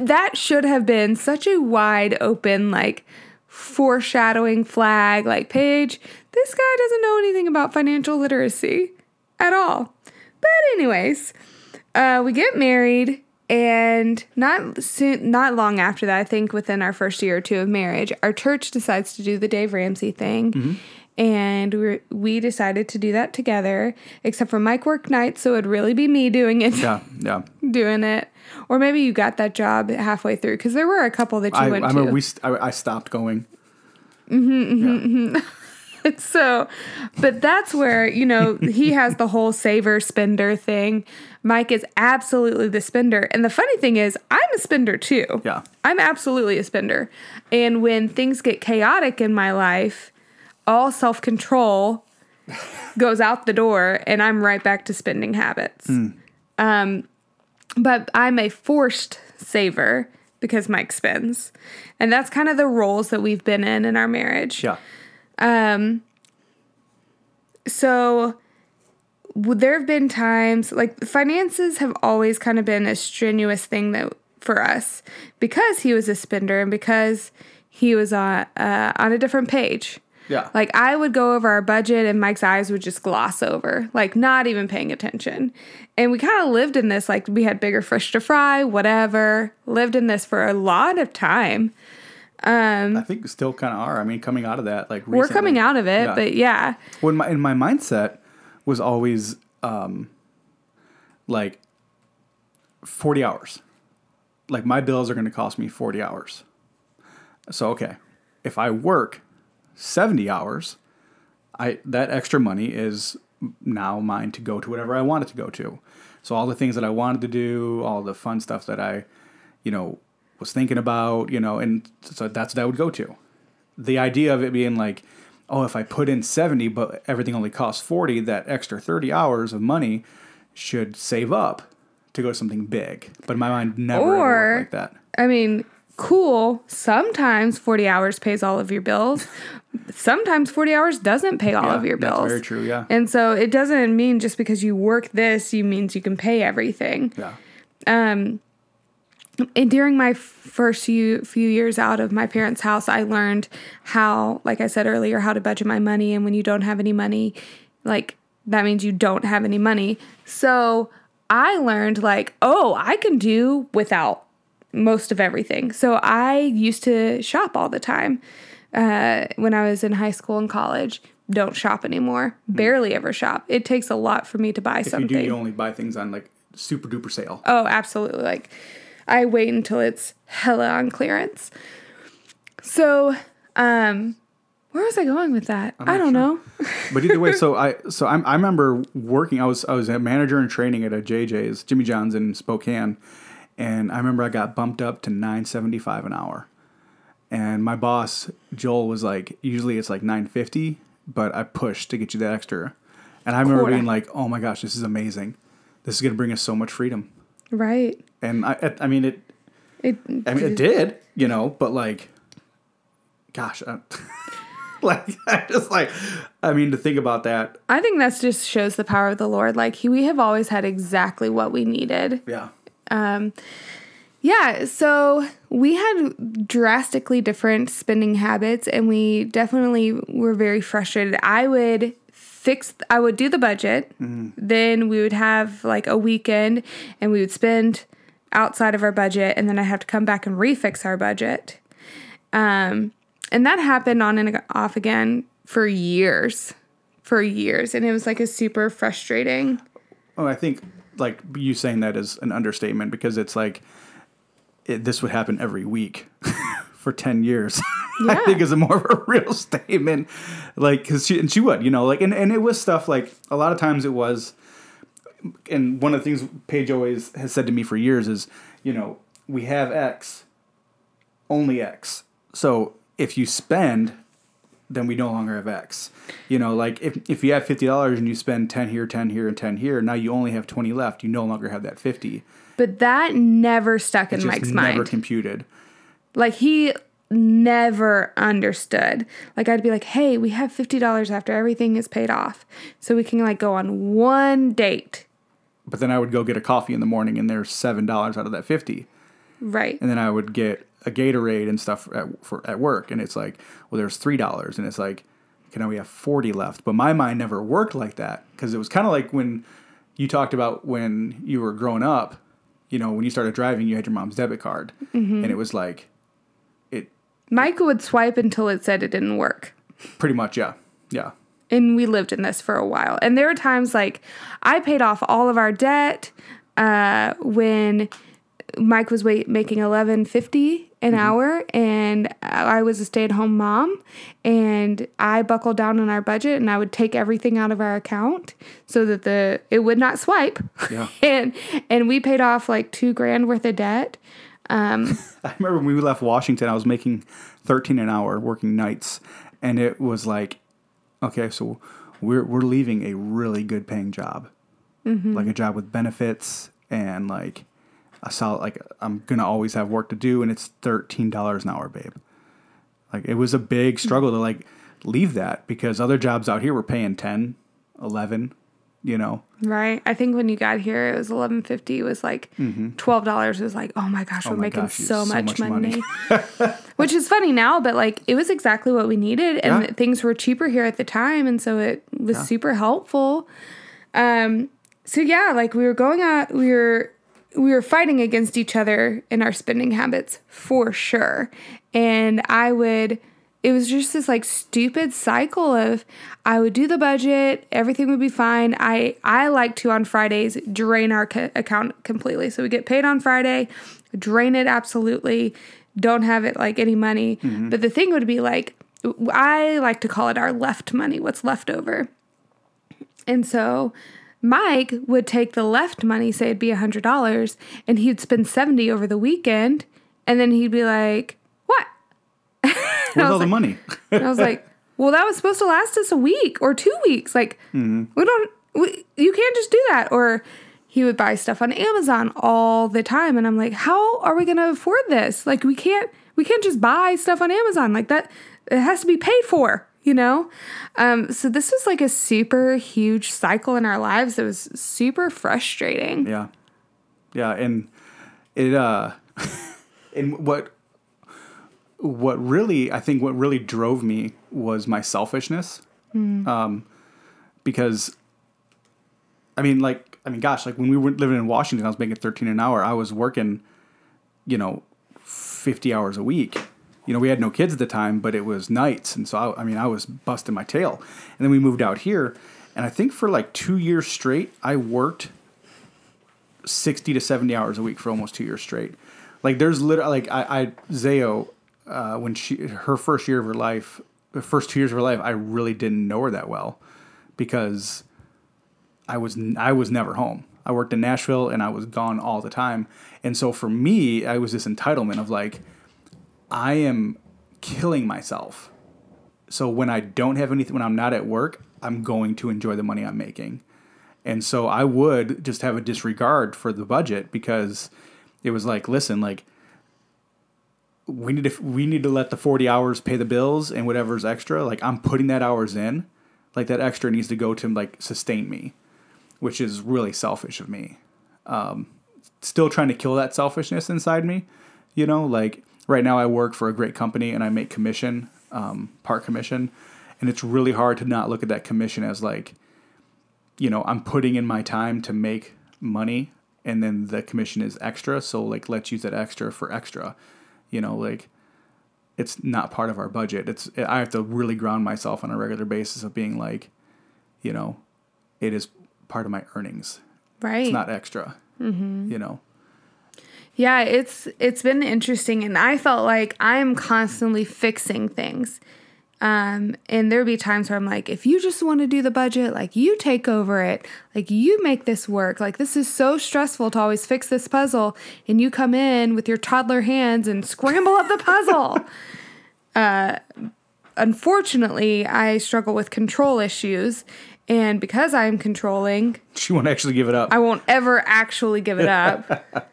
that should have been such a wide open like foreshadowing flag. Like, Paige, this guy doesn't know anything about financial literacy at all. But anyways, uh, we get married. And not soon, not long after that, I think within our first year or two of marriage, our church decides to do the Dave Ramsey thing, mm-hmm. and we we decided to do that together. Except for Mike worked nights, so it'd really be me doing it yeah, yeah. doing it. Or maybe you got that job halfway through because there were a couple that you I, I went to. we. st- I, I stopped going. Mm-hmm, mm-hmm, so, but that's where, you know, he has the whole saver spender thing. Mike is absolutely the spender. And the funny thing is, I'm a spender too. Yeah. I'm absolutely a spender. And when things get chaotic in my life, all self control goes out the door and I'm right back to spending habits. Um, but I'm a forced saver because Mike spends. And that's kind of the roles that we've been in in our marriage. Yeah, Um, so there have been times like finances have always kind of been a strenuous thing that for us because he was a spender and because he was on uh, on a different page. Yeah. Like I would go over our budget and Mike's eyes would just gloss over, like not even paying attention. And we kind of lived in this, like we had bigger fish to fry, whatever. Lived in this for a lot of time. I think we still kind of are. I mean, coming out of that, like We're coming out of it, Yeah. but yeah. when my in my mindset was always um like 40 hours like my bills are going to cost me 40 hours so okay if i work 70 hours i that extra money is now mine to go to whatever i want it to go to so all the things that i wanted to do all the fun stuff that i you know was thinking about you know and so that's what i would go to the idea of it being like, oh, if I put in 70, but everything only costs 40, that extra 30 hours of money should save up to go to something big. But in my mind, never Or- worked like that. I mean, cool. Sometimes 40 hours pays all of your bills. Sometimes 40 hours doesn't pay all Yeah, of your bills. that's very true, yeah. And so it doesn't mean just because you work this, you means you can pay everything. Yeah. Um, and during my first few few years out of my parents' house, I learned how, like I said earlier, how to budget my money. And when you don't have any money, like that means you don't have any money. So I learned like, oh, I can do without most of everything. So I used to shop all the time uh, when I was in high school and college. Don't shop anymore. Barely ever shop. It takes a lot for me to buy If something. you do, you only buy things on like super duper sale. Oh, absolutely. Like I wait until it's hella on clearance. So, um where was I going with that? I don't know. But either way, so I so I'm, I remember working. I was I was a manager in training at a JJ's Jimmy John's in Spokane, and I remember I got bumped up to nine seventy five an hour, and my boss Joel was like, usually it's like nine fifty, but I pushed to get you that extra, and I remember Quarter. being like, oh my gosh, this is amazing, this is gonna bring us so much freedom, Right. And I I mean it It I mean, it did, you know, but like, gosh, I, like I just like, I mean, to think about that, I think that's just shows the power of the Lord. Like he we have always had exactly what we needed. yeah, Um. Yeah, so we had drastically different spending habits and we definitely were very frustrated. I would fix I would do the budget. Then we would have like a weekend and we would spend outside of our budget and then I'd have to come back and refix our budget. Um and that happened on and off again for years. For years and it was like a super frustrating. Oh, I think like you saying that is an understatement because it's like it, this would happen every week for ten years. I think is a more of a real statement, like because she and she would, you know, like and and it was stuff like a lot of times it was, and one of the things Paige always has said to me for years is, you know, we have X, only X. So if you spend then we no longer have X. You know, like if, if you have fifty dollars and you spend ten here, ten here, and ten here, now you only have twenty left. You no longer have that fifty. But that never stuck in Mike's never mind. computed. Like he never understood. Like I'd be like, "Hey, we have $50 after everything is paid off. So we can like go on one date." But then I would go get a coffee in the morning, and there's seven dollars out of that fifty. Right. And then I would get a Gatorade and stuff at for at work, and it's like, well, there's three dollars, and it's like, okay, now we have forty left. But my mind never worked like that because it was kind of like when you talked about when you were growing up. You know, when you started driving, you had your mom's debit card, Mm-hmm. and it was like, it Michael would swipe until it said it didn't work. pretty much, yeah, yeah. And we lived in this for a while. And there were times like I paid off all of our debt uh, when Mike was wait, making eleven fifty an hour, and I was a stay at home mom, and I buckled down on our budget, and I would take everything out of our account so that the it would not swipe. Yeah. and and we paid off like two grand worth of debt. I remember when we left Washington, I was making 13 an hour working nights. And it was like, okay, so we're, we're leaving a really good paying job, mm-hmm. like a job with benefits and like a solid, like I'm to always have work to do. And it's $13 an hour, babe. Like it was a big struggle to like leave that because other jobs out here were paying 10, 11, you know. Right. I think when you got here, it was eleven fifty. Was like twelve dollars. Was like, oh my gosh, we're Mm-hmm. my making gosh, so, so much, much money. money. Which is funny now, but like it was exactly what we needed, and Yeah. things were cheaper here at the time, and so it was super helpful. Um. So yeah, like we were going out, we were we were fighting against each other in our spending habits for sure, and I would. It was just this like stupid cycle of I would do the budget, everything would be fine. I I like to on Fridays drain our ca- account completely. So we get paid on Friday, drain it absolutely, don't have it like any money. Mm-hmm. But the thing would be like I like to call it our left money, what's left over. And so Mike would take the left money, say it'd be a hundred dollars, and he'd spend seventy over the weekend, and then he'd be like? Where's all the money? I was like, "Well, that was supposed to last us a week or two weeks. Like, we don't. We, you can't just do that." Or he would buy stuff on Amazon all the time, and I'm like, "How are we going to afford this? Like, we can't. We can't just buy stuff on Amazon like that. It has to be paid for." You know, um, so this was like a super huge cycle in our lives that was super frustrating. Yeah. Yeah, and it uh and what what really I think what really drove me was my selfishness. Um because I mean like I mean gosh, like when we were living in Washington I was making 13 an hour. I was working you know 50 hours a week. You know, we had no kids at the time, but it was nights and so I, I mean I was busting my tail. And then we moved out here and I think for like 2 years straight I worked 60 to 70 hours a week for almost two years straight. Like there's literally like I, I Zayo, uh, when she her first year of her life, the first two years of her life, I really didn't know her that well because I was I was never home. I worked in Nashville and I was gone all the time. And so for me, I was this entitlement of like I am killing myself. So when I don't have anything when I'm not at work, I'm going to enjoy the money I'm making. And so I would just have a disregard for the budget because it was like, listen, like we need to we need to let the 40 hours pay the bills and whatever's extra, like I'm putting that hours in. Like that extra needs to go to like sustain me, which is really selfish of me. Um still trying to kill that selfishness inside me, you know, like right now I work for a great company and I make commission, um part commission, and it's really hard to not look at that commission as like you know, I'm putting in my time to make money and then the commission is extra. So like, let's use that extra for extra, you know, like it's not part of our budget. It's, I have to really ground myself on a regular basis of being like, you know, it is part of my earnings. Right. It's not extra, mm-hmm. you know? Yeah, it's it's been interesting and I felt like I am constantly fixing things. Um and there'd be times where I'm like if you just want to do the budget, like you take over it. Like you make this work. Like this is so stressful to always fix this puzzle and you come in with your toddler hands and scramble up the puzzle. uh unfortunately, I struggle with control issues and because I'm controlling, She won't actually give it up. I won't ever actually give it up.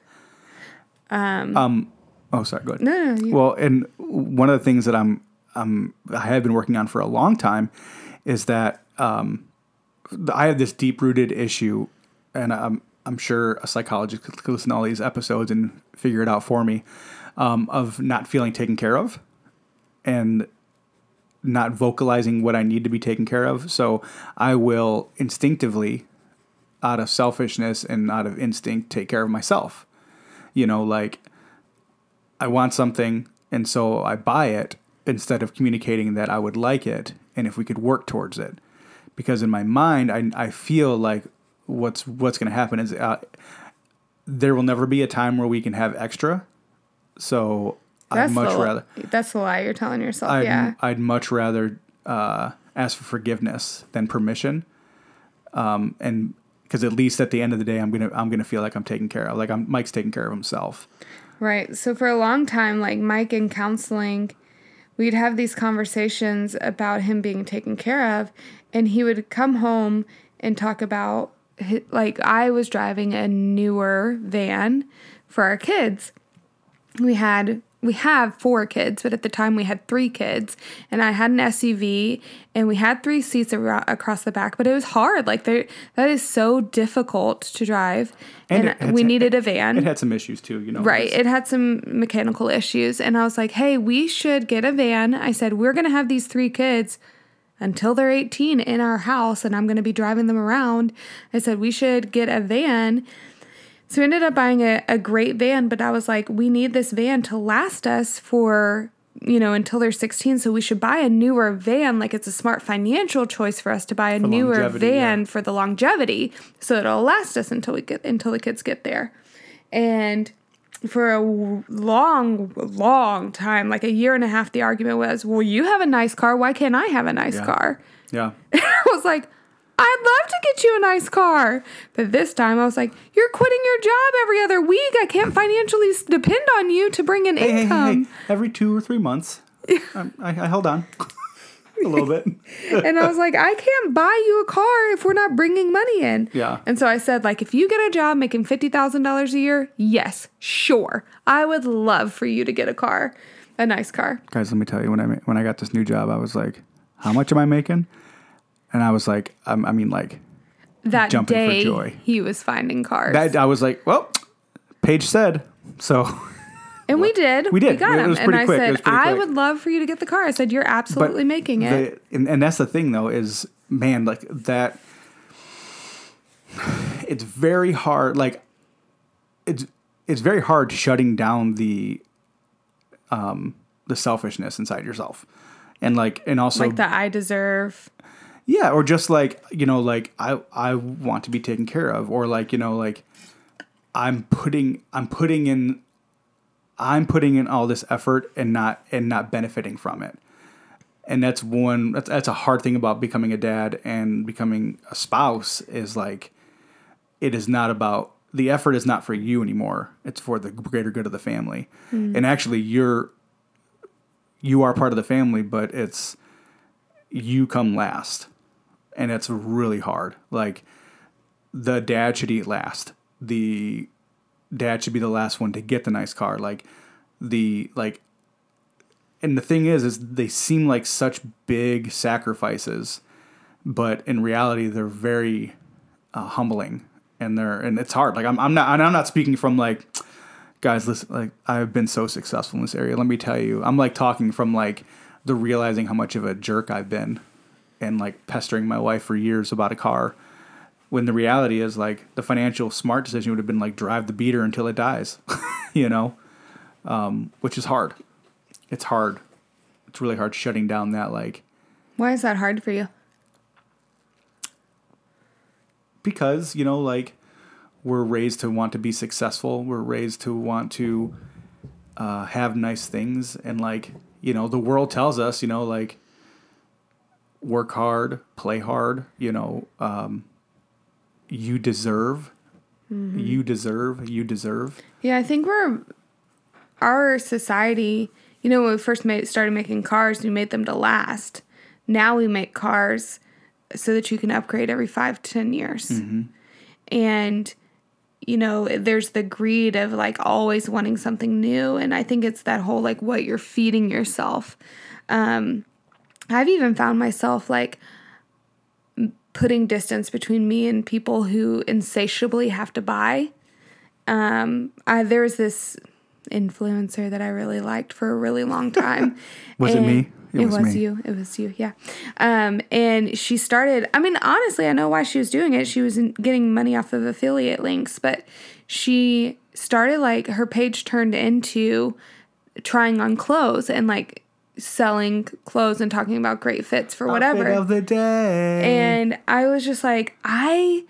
Um, um. Oh, sorry. Go ahead. No, no, you- Well, and one of the things that I'm, I'm I have been working on for a long time is that um, I have this deep rooted issue, and I'm I'm sure a psychologist could listen to all these episodes and figure it out for me, um, of not feeling taken care of, and not vocalizing what I need to be taken care of. So I will instinctively, out of selfishness and out of instinct, take care of myself. You know, like I want something, and so I buy it instead of communicating that I would like it and if we could work towards it. Because in my mind, I, I feel like what's what's going to happen is uh, there will never be a time where we can have extra. So I'd That's much the, rather That's the lie you're telling yourself. I'd, yeah. I'd much rather uh, ask for forgiveness than permission. Um, and because at least at the end of the day, I'm gonna I'm gonna feel like I'm taken care of. Like I'm Mike's taking care of himself. Right. So for a long time, like Mike in counseling, we'd have these conversations about him being taken care of, and he would come home and talk about like I was driving a newer van for our kids. We had we have four kids, but at the time we had three kids, and I had an SUV, and we had three seats ar- across the back. But it was hard. Like that is so difficult to drive, And and, we to- needed a van. It had some issues too, you know. Right. It had some mechanical issues. And I was like, hey, we should get a van. I said, we're going to have these three kids until they're 18 in our house and I'm going to be driving them around. I said, we should get a van. So we ended up buying a, a great van, but I was like, we need this van to last us for, you know, until they're 16. So we should buy a newer van. Like it's a smart financial choice for us to buy a newer van yeah. for the longevity so it'll last us until we get until the kids get there. And for a long, long time, like a year and a half, the argument was, well, you have a nice car. Why can't I have a nice Yeah. car? yeah. I was like, I'd love to get you a nice car. But this time I was like, you're quitting your job every other week. I can't financially depend on you to bring in Hey, hey, hey, income. hey. Every two or three months, um, I, I held on a little bit. and I was like, I can't buy you a car if we're not bringing money in. Yeah. And so I said, like, if you get a job making fifty thousand dollars a year, yes, sure, I would love for you to get a car, a nice car. Guys, let me tell you, when I when I got this new job, I was like, "How much am I making?" And I was like, um, I mean, like That Jumping for day, joy. he was finding cars, that. I was like, "Well, Paige said so." and we did. We did. We got It him. was and pretty I quick. It said, I would love for you to get the car. I said, you're absolutely making it. The, and, and that's the thing, though, is man, like that. It's very hard. Like it's it's very hard shutting down the um the selfishness inside yourself, and like and also like the I deserve. Yeah, or just like you know, like I I want to be taken care of, or like you know, like I'm putting I'm putting in I'm putting in all this effort and not and not benefiting from it, and that's one that's that's a hard thing about becoming a dad and becoming a spouse is like it is not about the effort is not for you anymore. It's for the greater good of the family, mm. and actually you're you are part of the family, but it's you come last and it's really hard. Like the dad should eat last. The dad should be the last one to get the nice car. Like the like and the thing is is they seem like such big sacrifices but in reality they're very uh, humbling and they're and it's hard. Like I'm, I'm not and i'm not speaking from like guys listen like i've been so successful in this area. Let me tell you i'm like talking from like the realizing how much of a jerk i've been and like pestering my wife for years about a car when the reality is like the financial smart decision would have been like drive the beater until it dies you know? Um, which is hard. It's hard. It's really hard shutting down that like Why is that hard for you? because you know like we're raised to want to be successful. We're raised to want to uh, have nice things. And like you know the world tells us you know like work hard play hard you know um, you deserve you deserve you deserve Yeah, I think we're our society. You know, when we first made started making cars, we made them to last. Now we make cars so that you can upgrade every five to ten years. And you know, there's the greed of like always wanting something new, and I think it's that whole like what you're feeding yourself. Um, I've even found myself like putting distance between me and people who insatiably have to buy. Um, I, there was this influencer that I really liked for a really long time. Was it me? It It, was was, you. It was you. Yeah. Um, and she started. I mean, honestly, I know why she was doing it. She was getting money off of affiliate links, but she started like her page turned into trying on clothes and like selling clothes and talking about great fits for whatever. Outfit of the day And I was just like, I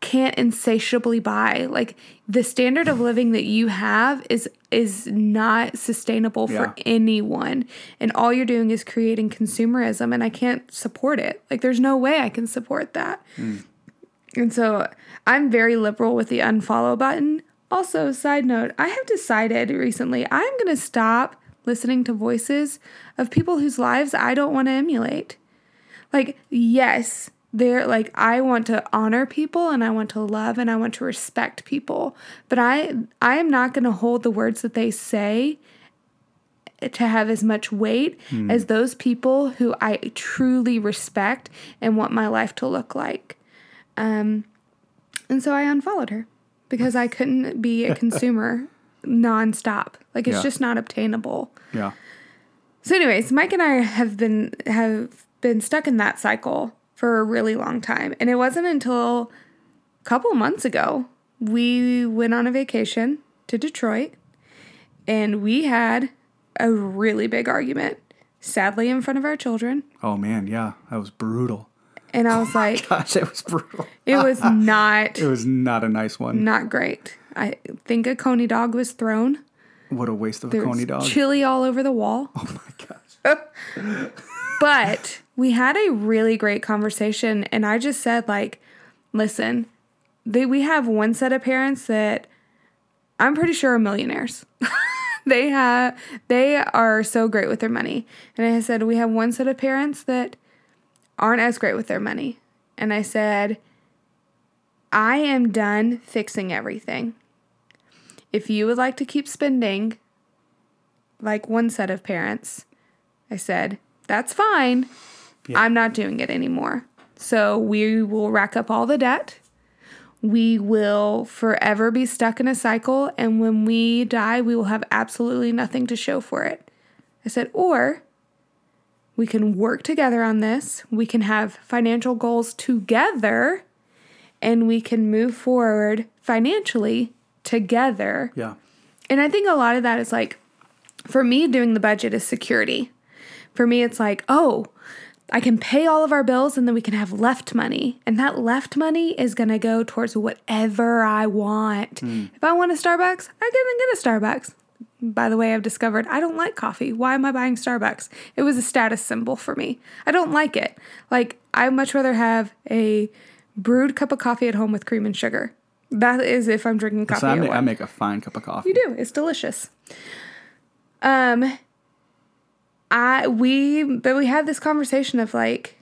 can't insatiably buy. Like the standard of living that you have is is not sustainable for Yeah. anyone. And all you're doing is creating consumerism and I can't support it. Like there's no way I can support that. Hmm. And so I'm very liberal with the unfollow button. Also, side note, I have decided recently I'm going to stop listening to voices of people whose lives I don't want to emulate. Like, yes, they're like I want to honor people and I want to love and I want to respect people, but I I am not going to hold the words that they say to have as much weight as those people who I truly respect and want my life to look like. Um, and so I unfollowed her because I couldn't be a consumer nonstop. Like it's Yeah. just not obtainable. Yeah. So, anyways, Mike and I have been have been stuck in that cycle for a really long time, and it wasn't until a couple months ago we went on a vacation to Detroit, and we had a really big argument, sadly in front of our children. Oh man, yeah, that was brutal. And I was oh like, Gosh, that was brutal. it was not It was not a nice one. not great. I think a coney dog was thrown. What a waste of a There coney dog. chili all over the wall. oh my gosh. But we had a really great conversation, and I just said, like, listen, they, we have one set of parents that I'm pretty sure are millionaires. they have they are so great with their money, and I said we have one set of parents that aren't as great with their money, and I said I am done fixing everything. If you would like to keep spending like one set of parents, I said, that's fine. Yeah. I'm not doing it anymore. So we will rack up all the debt. We will forever be stuck in a cycle. And when we die, we will have absolutely nothing to show for it. I said, or we can work together on this. We can have financial goals together and we can move forward financially together. Yeah. And I think a lot of that is like, for me, doing the budget is security. For me, it's like, oh, I can pay all of our bills and then we can have left money. And that left money is going to go towards whatever I want. Hmm. If I want a Starbucks, I can get a Starbucks. By the way, I've discovered I don't like coffee. Why am I buying Starbucks? It was a status symbol for me. I don't like it. Like, I much rather have a brewed cup of coffee at home with cream and sugar. That is if I'm drinking coffee. So I make, I make a fine cup of coffee. You do. It's delicious. Um I we but we had this conversation of like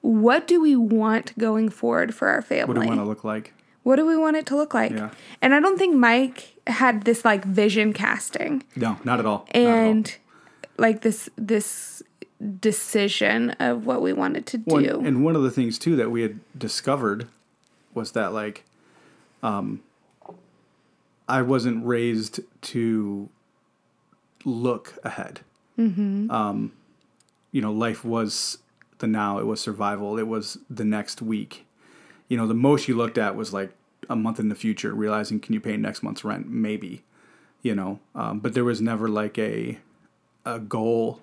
what do we want going forward for our family? What do we want to look like? What do we want it to look like? Yeah. And I don't think Mike had this like vision casting No, not at all. Not at all. and like this this decision of what we wanted to do. and one of the things too that we had discovered was that like um I wasn't raised to look ahead. Mm-hmm. Um you know, life was the now, it was survival, it was the next week. You know, the most you looked at was like a month in the future, realizing can you pay next month's rent? Maybe. You know, um, but there was never like a a goal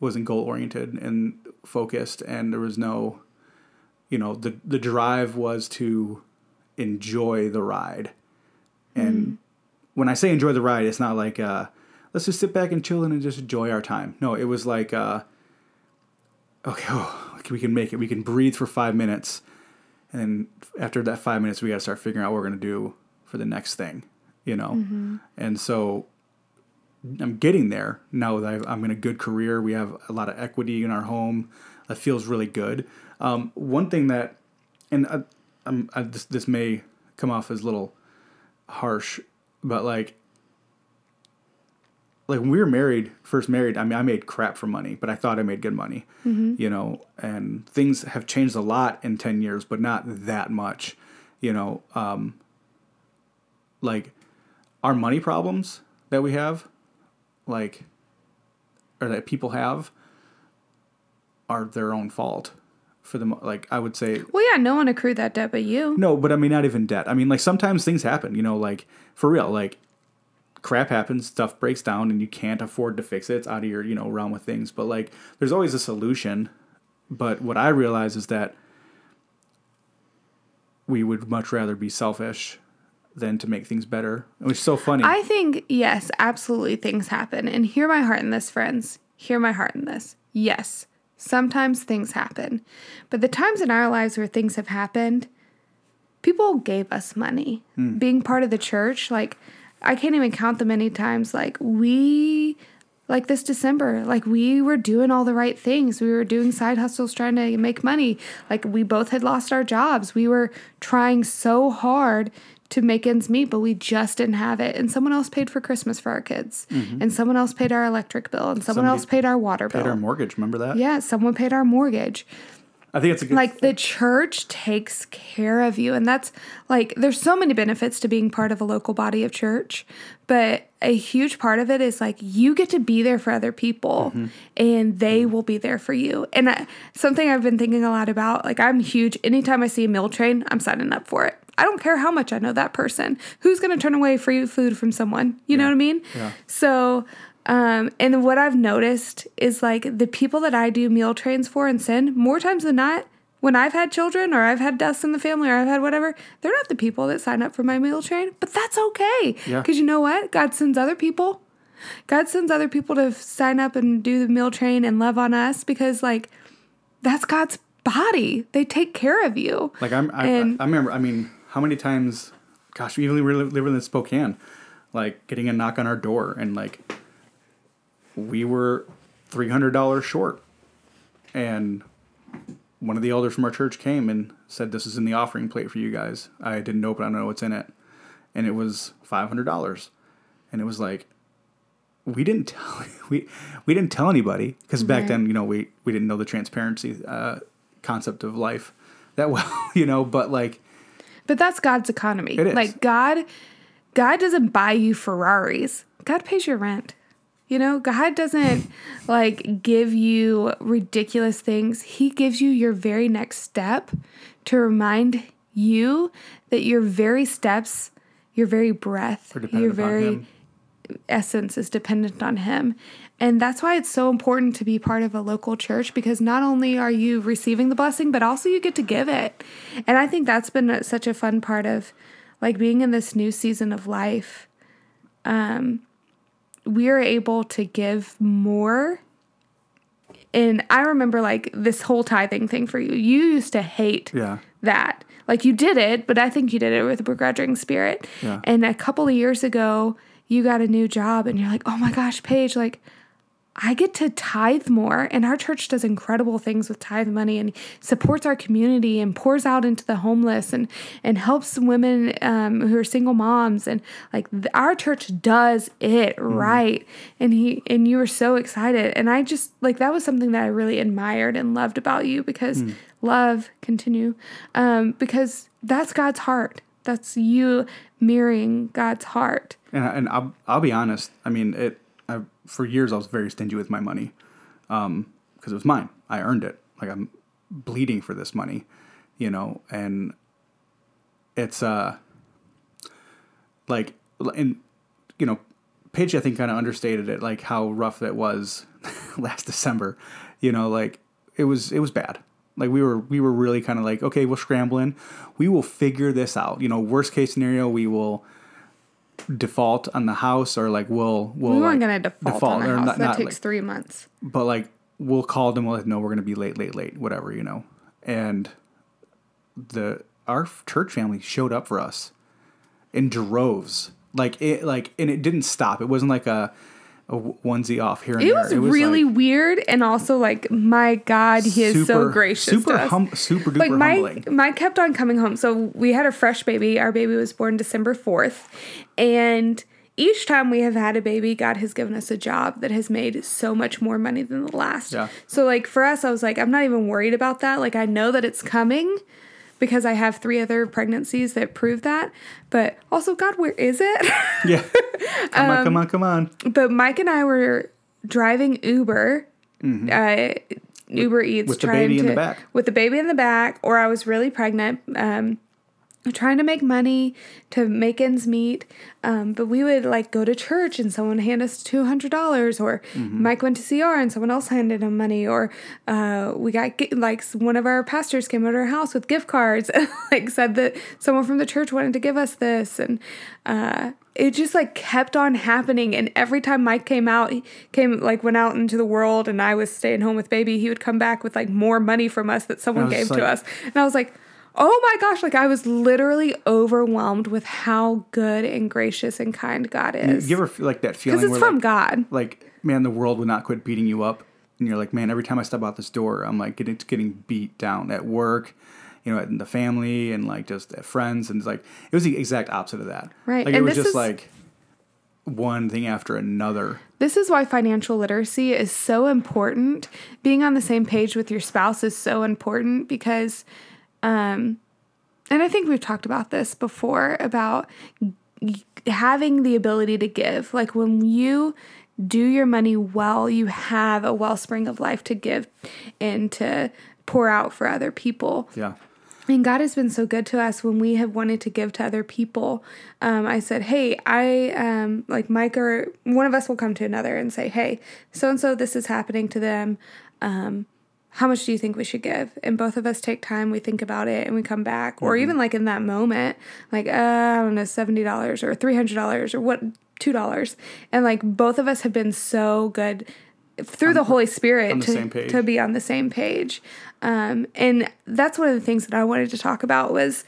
wasn't goal oriented and focused and there was no you know the the drive was to enjoy the ride. And when i say enjoy the ride it's not like uh let's just sit back and chill and just enjoy our time. No it was like uh okay oh, we can make it. We can breathe for five minutes. And then after that five minutes we got to start figuring out what we're going to do for the next thing you know? And so I'm getting there now that I've, I'm in a good career. We have a lot of equity in our home. That feels really good. Um, one thing that, and I, I'm, I, this this may come off as a little harsh, but like, like when we were married, first married, I mean, I made crap for money, but I thought I made good money, you know. And things have changed a lot in ten years, but not that much, you know. Um, like our money problems that we have like or that people have are their own fault for the mo- like i would say well, yeah, no one accrued that debt but you. no but i mean not even debt i mean like sometimes things happen you know like for real like crap happens stuff breaks down and you can't afford to fix it it's out of your you know realm of things but like there's always a solution but what i realize is that we would much rather be selfish than to make things better which is so funny I think, yes, absolutely things happen. And hear my heart in this, friends. Hear my heart in this. Yes, sometimes things happen. But the times in our lives where things have happened, people gave us money. Hmm. Being part of the church, like, I can't even count the many times, like, we like this December, like we were doing all the right things. We were doing side hustles trying to make money. Like we both had lost our jobs. We were trying so hard to make ends meet, but we just didn't have it. And someone else paid for Christmas for our kids. Mm-hmm. And someone else paid our electric bill. And someone Somebody else paid our water bill. Paid our mortgage. Remember that? yeah, someone paid our mortgage I think it's a good. like the church takes care of you and that's like there's so many benefits to being part of a local body of church but a huge part of it is like you get to be there for other people mm-hmm. and they mm-hmm. will be there for you and I, something i've been thinking a lot about like i'm huge anytime i see a meal train i'm signing up for it i don't care how much i know that person who's going to turn away free food from someone you know what i mean Yeah. so um, and what I've noticed is like the people that I do meal trains for and send, more times than not, when I've had children or I've had deaths in the family or I've had whatever, they're not the people that sign up for my meal train, but that's okay. Yeah. Because you know what? God sends other people. God sends other people to sign up and do the meal train and love on us because, like, that's God's body. They take care of you. Like I'm, I, And- I remember. I mean, how many times? Gosh, we even really living in Spokane, like getting a knock on our door, and like we were three hundred dollars short, and one of the elders from our church came and said, "This is in the offering plate for you guys." I didn't open. it, I don't know what's in it, and it was five hundred dollars, and it was like. We didn't tell we we didn't tell anybody because back Right. then you know we we didn't know the transparency uh, concept of life that well you know but like But that's God's economy. It is. Like God God doesn't buy you Ferraris. God pays your rent. You know, God doesn't like give you ridiculous things. He gives you your very next step to remind you that your very steps, your very breath, your very him. essence is dependent on him. And that's why it's so important to be part of a local church because not only are you receiving the blessing, but also you get to give it. And I think that's been such a fun part of like being in this new season of life. Um, we are able to give more. And I remember like this whole tithing thing for you. You used to hate yeah that. Like you did it, but I think you did it with a begrudging spirit. Yeah. And a couple of years ago, you got a new job and you're like, oh my gosh, Paige, like I get to tithe more. And our church does incredible things with tithe money and supports our community and pours out into the homeless and, and helps women um, who are single moms. And like our church does it right. And he, and you were so excited. And I just like, that was something that I really admired and loved about you because love, continue, um, because that's God's heart. That's you mirroring God's heart. and, and I'll, I'll be honest i mean it I, for years i was very stingy with my money um because it was mine. I earned it. Like i'm bleeding for this money you know? And it's uh like and you know Paige I think kind of understated it like how rough that was last December you know? Like it was it was bad. Like we were we were really kind of like okay we're scrambling. We will figure this out. You know worst case scenario we will default on the house or like we'll we'll We weren't like, going to default, on a house. not- that not, takes like- three months. but like we'll call them. We'll like, no, we're gonna be late, late, late, whatever, you know. And the our church family showed up for us in droves, like it, like, and it didn't stop. It wasn't like a, a onesie off here and It there. was, really like, weird, and also like, my God, he is so gracious. super hum, super duper like humbling. Mike, Mike kept on coming home. So we had a fresh baby. Our baby was born December fourth, and each time we have had a baby, God has given us a job that has made so much more money than the last. Yeah. So like for us, I was like, I'm not even worried about that. Like I know that it's coming. Because I have three other pregnancies that prove that. But also, God, where is it? Yeah, come Um, on, come on, come on. but Mike and I were driving Uber, uh, Uber Eats, Mm-hmm. With the trying baby to in the back. with the baby in the back, or I was really pregnant. Um, trying to make money to make ends meet um, but we would like go to church and someone hand us $200 or Mm-hmm. mike went to cr and someone else handed him money or uh, we got like one of our pastors came over to our house with gift cards and like said that someone from the church wanted to give us this and uh, it just like kept on happening and every time mike came out he came like went out into the world and i was staying home with baby he would come back with like more money from us that someone gave just to us and i was like oh my gosh, like I was literally overwhelmed with how good and gracious and kind God is. You ever feel like that feeling? Because it's from like, God. like man the world would not quit beating you up and you're like man every time i step out this door i'm like it's getting beat down at work you know in the family and like just at friends and it's like it was the exact opposite of that Right, like it was just is- like one thing after another This is why financial literacy is so important. Being on the same page with your spouse is so important because, um, and I think we've talked about this before about having the ability to give. Like when you do your money well, you have a wellspring of life to give and to pour out for other people. yeah And God has been so good to us when we have wanted to give to other people. Um, I said, hey, I um, like Mike or one of us will come to another and say, hey, so and so, this is happening to them. Um, how much do you think we should give? And both of us take time, we think about it, and we come back. Or even like in that moment, like, uh, I don't know, $70 or $300 or what, $2. And like both of us have been so good through the Holy Spirit the to, to be on the same page. Um, and that's one of the things that I wanted to talk about was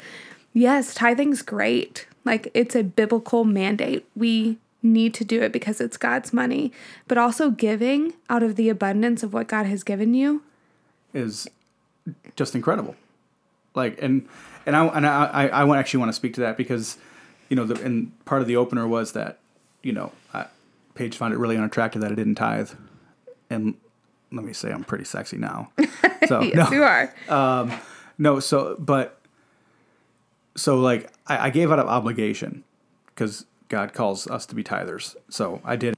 yes, tithing's great. Like it's a biblical mandate. We need to do it because it's God's money, but also giving out of the abundance of what God has given you. Is just incredible. Like and and I and I I, I want- actually want to speak to that because you know the and part of the opener was that you know I, Paige found it really unattractive that I didn't tithe, and let me say I'm pretty sexy now. So yes, no, you are. no, so but so like I, I gave out of obligation because God calls us to be tithers. So I did.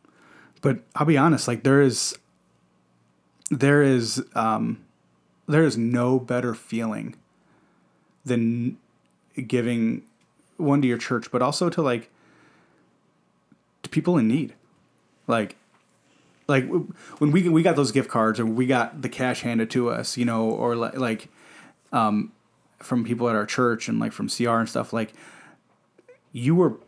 But I'll be honest, like there is there is um there is no better feeling than giving one to your church, but also to like to people in need. Like like when we we got those gift cards or we got the cash handed to us, you know, or li- like um, from people at our church and like from CR and stuff, like you were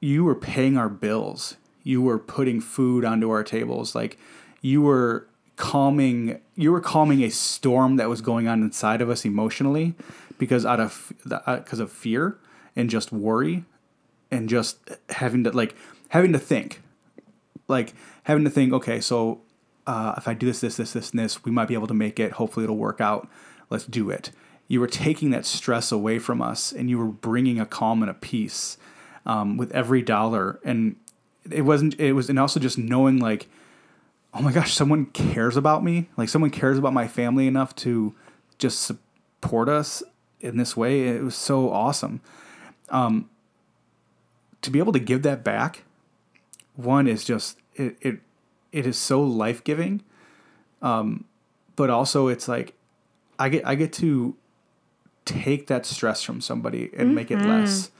you were paying our bills. You were putting food onto our tables. Like you were calming you were calming a storm that was going on inside of us emotionally because out of because of fear and just worry and just having to like having to think. Like having to think okay so uh, if i do this this this this and this we might be able to make it. Hopefully it'll work out. Let's do it. You were taking that stress away from us and you were bringing a calm and a peace um, with every dollar. And it wasn't it was and also just knowing like oh my gosh someone cares about me? Like someone cares about my family enough to just support us in this way? It was so awesome. Um, to be able to give that back one is just it it, it is so life-giving. Um, but also it's like i get i get to take that stress from somebody and make it less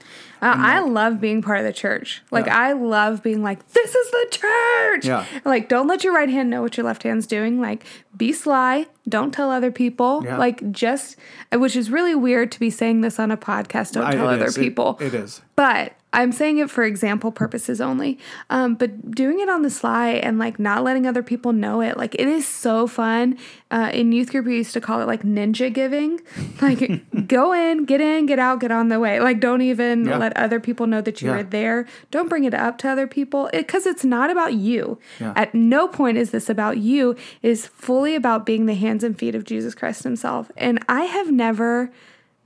Uh, I love being part of the church. Like Yeah. I love being like, this is the church. Yeah. Like don't let your right hand know what your left hand's doing. Like be sly. Don't tell other people. Yeah. Like just, which is really weird to be saying this on a podcast. Don't I- tell other is. It- people. it is But I'm saying it for example purposes only. Um, but doing it on the sly and like not letting other people know it, like it is so fun. Uh, in youth group, we used to call it like ninja giving. Like go in, get in, get out, get on the way. Like don't even Yeah. let other people know that you Yeah. are there. Don't bring it up to other people because it's not about you. Yeah. At no point is this about you. It is fully about being the hands and feet of Jesus Christ Himself. And I have never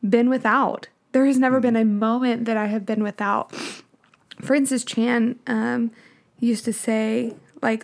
been without. There has never been a moment that I have been without. For instance, Chan um, used to say, like,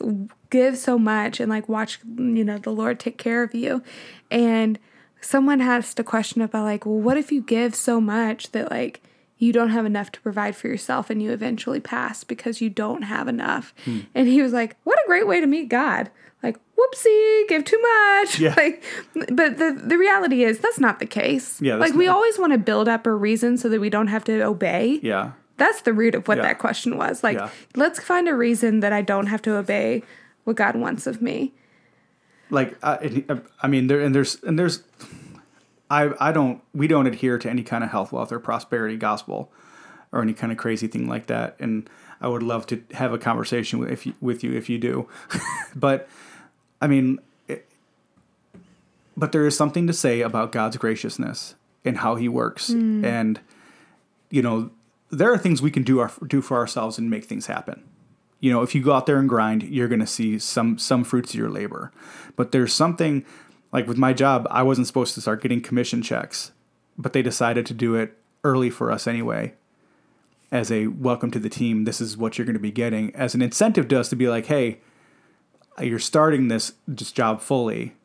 give so much and like watch, you know, the Lord take care of you. And someone asked a question about, like, well, what if you give so much that, like, you don't have enough to provide for yourself and you eventually pass because you don't have enough. Hmm. And he was like, what a great way to meet God. Like, whoopsie, give too much. Yeah. Like, but the, the reality is that's not the case. Yeah, like we not- always want to build up a reason so that we don't have to obey. yeah That's the root of what Yeah. that question was. Like, Yeah. let's find a reason that I don't have to obey what God wants of me. like uh, I, I mean there and there's and there's I I don't we don't adhere to any kind of health wealth or prosperity gospel or any kind of crazy thing like that and I would love to have a conversation with if you, with you if you do but I mean it, but there is something to say about God's graciousness and how he works. Hmm. And you know, there are things we can do our, do for ourselves and make things happen. You know, if you go out there and grind, you're going to see some some fruits of your labor. But there's something like with my job, I wasn't supposed to start getting commission checks, but they decided to do it early for us anyway. As a welcome to the team, this is what you're going to be getting. As an incentive to us to be like, hey, you're starting this this job fully.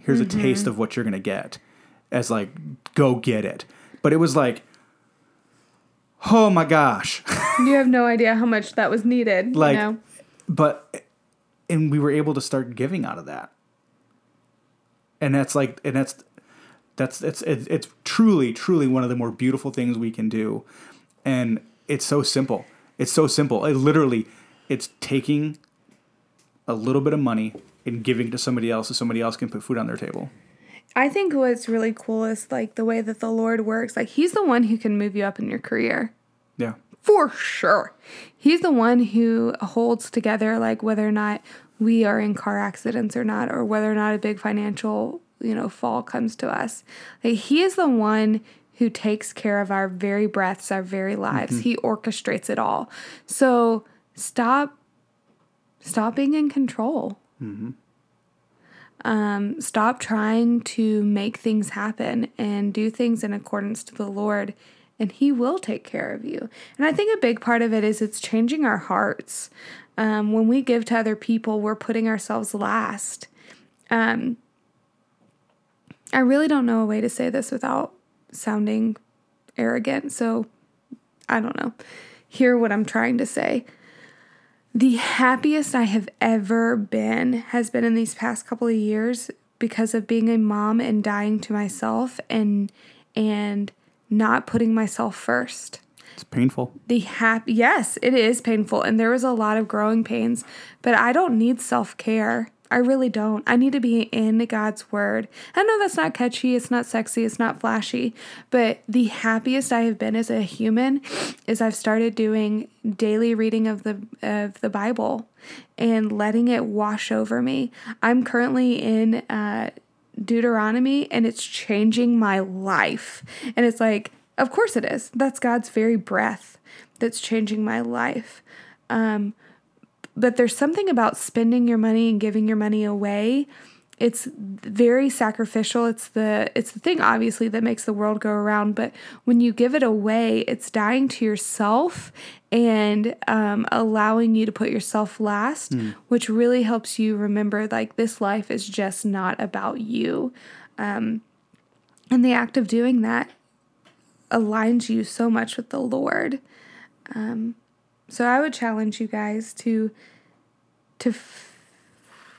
Here's a mm-hmm. taste of what you're going to get. As like, go get it. But it was like, oh my gosh. You have no idea how much that was needed. Like- you know? but and we were able to start giving out of that and that's like and that's that's it's it's, truly truly one of the more beautiful things we can do and it's so simple it's so simple it literally it's taking a little bit of money and giving to somebody else so somebody else can put food on their table I think what's really cool is like the way that the Lord works. Like He's the one who can move you up in your career. yeah For sure. He's the one who holds together like whether or not we are in car accidents or not, or whether or not a big financial, you know, fall comes to us. Like he is the one who takes care of our very breaths, our very lives. He orchestrates it all. So stop stop being in control. Um, stop trying to make things happen and do things in accordance to the Lord, and He will take care of you. And I think a big part of it is it's changing our hearts. Um, when we give to other people, we're putting ourselves last. Um, I really don't know a way to say this without sounding arrogant, so I don't know. Hear what I'm trying to say. The happiest I have ever been has been in these past couple of years because of being a mom and dying to myself and and not putting myself first. It's painful The happy yes, it is painful and there was a lot of growing pains, but I don't need self-care. I really don't. I need to be in God's word. I know that's not catchy, it's not sexy, it's not flashy, but the happiest I have been as a human is I've started doing daily reading of the of the Bible and letting it wash over me. I'm currently in uh Deuteronomy and it's changing my life. And it's like, of course it is. That's God's very breath that's changing my life. Um, but there's something about spending your money and giving your money away. It's very sacrificial. It's the it's the thing obviously that makes the world go around. But when you give it away, it's dying to yourself and um, allowing you to put yourself last, which really helps you remember like this life is just not about you. Um, and the act of doing that aligns you so much with the Lord. Um, so I would challenge you guys to to f-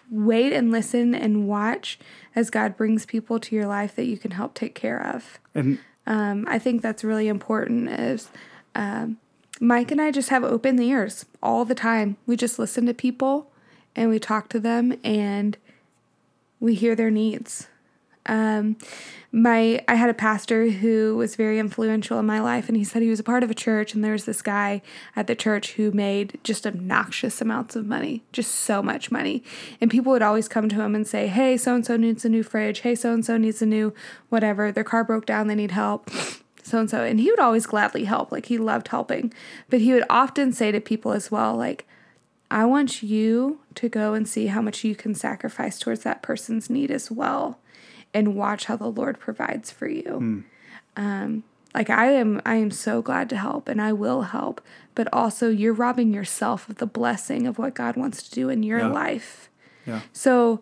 wait and listen and watch as God brings people to your life that you can help take care of. and Um, I think that's really important. Is um, Mike and I just have open ears all the time. We just listen to people and we talk to them and we hear their needs. Um, my I had a pastor who was very influential in my life, and he said he was a part of a church, and there was this guy at the church who made just obnoxious amounts of money, just so much money, and people would always come to him and say, "Hey, so and so needs a new fridge. Hey, so and so needs a new whatever. Their car broke down. They need help." So and so, and he would always gladly help. Like he loved helping, but he would often say to people as well, like. I want you to go and see how much you can sacrifice towards that person's need as well and watch how the Lord provides for you. Um, like I am I am so glad to help and I will help, but also you're robbing yourself of the blessing of what God wants to do in your Yeah. life. yeah So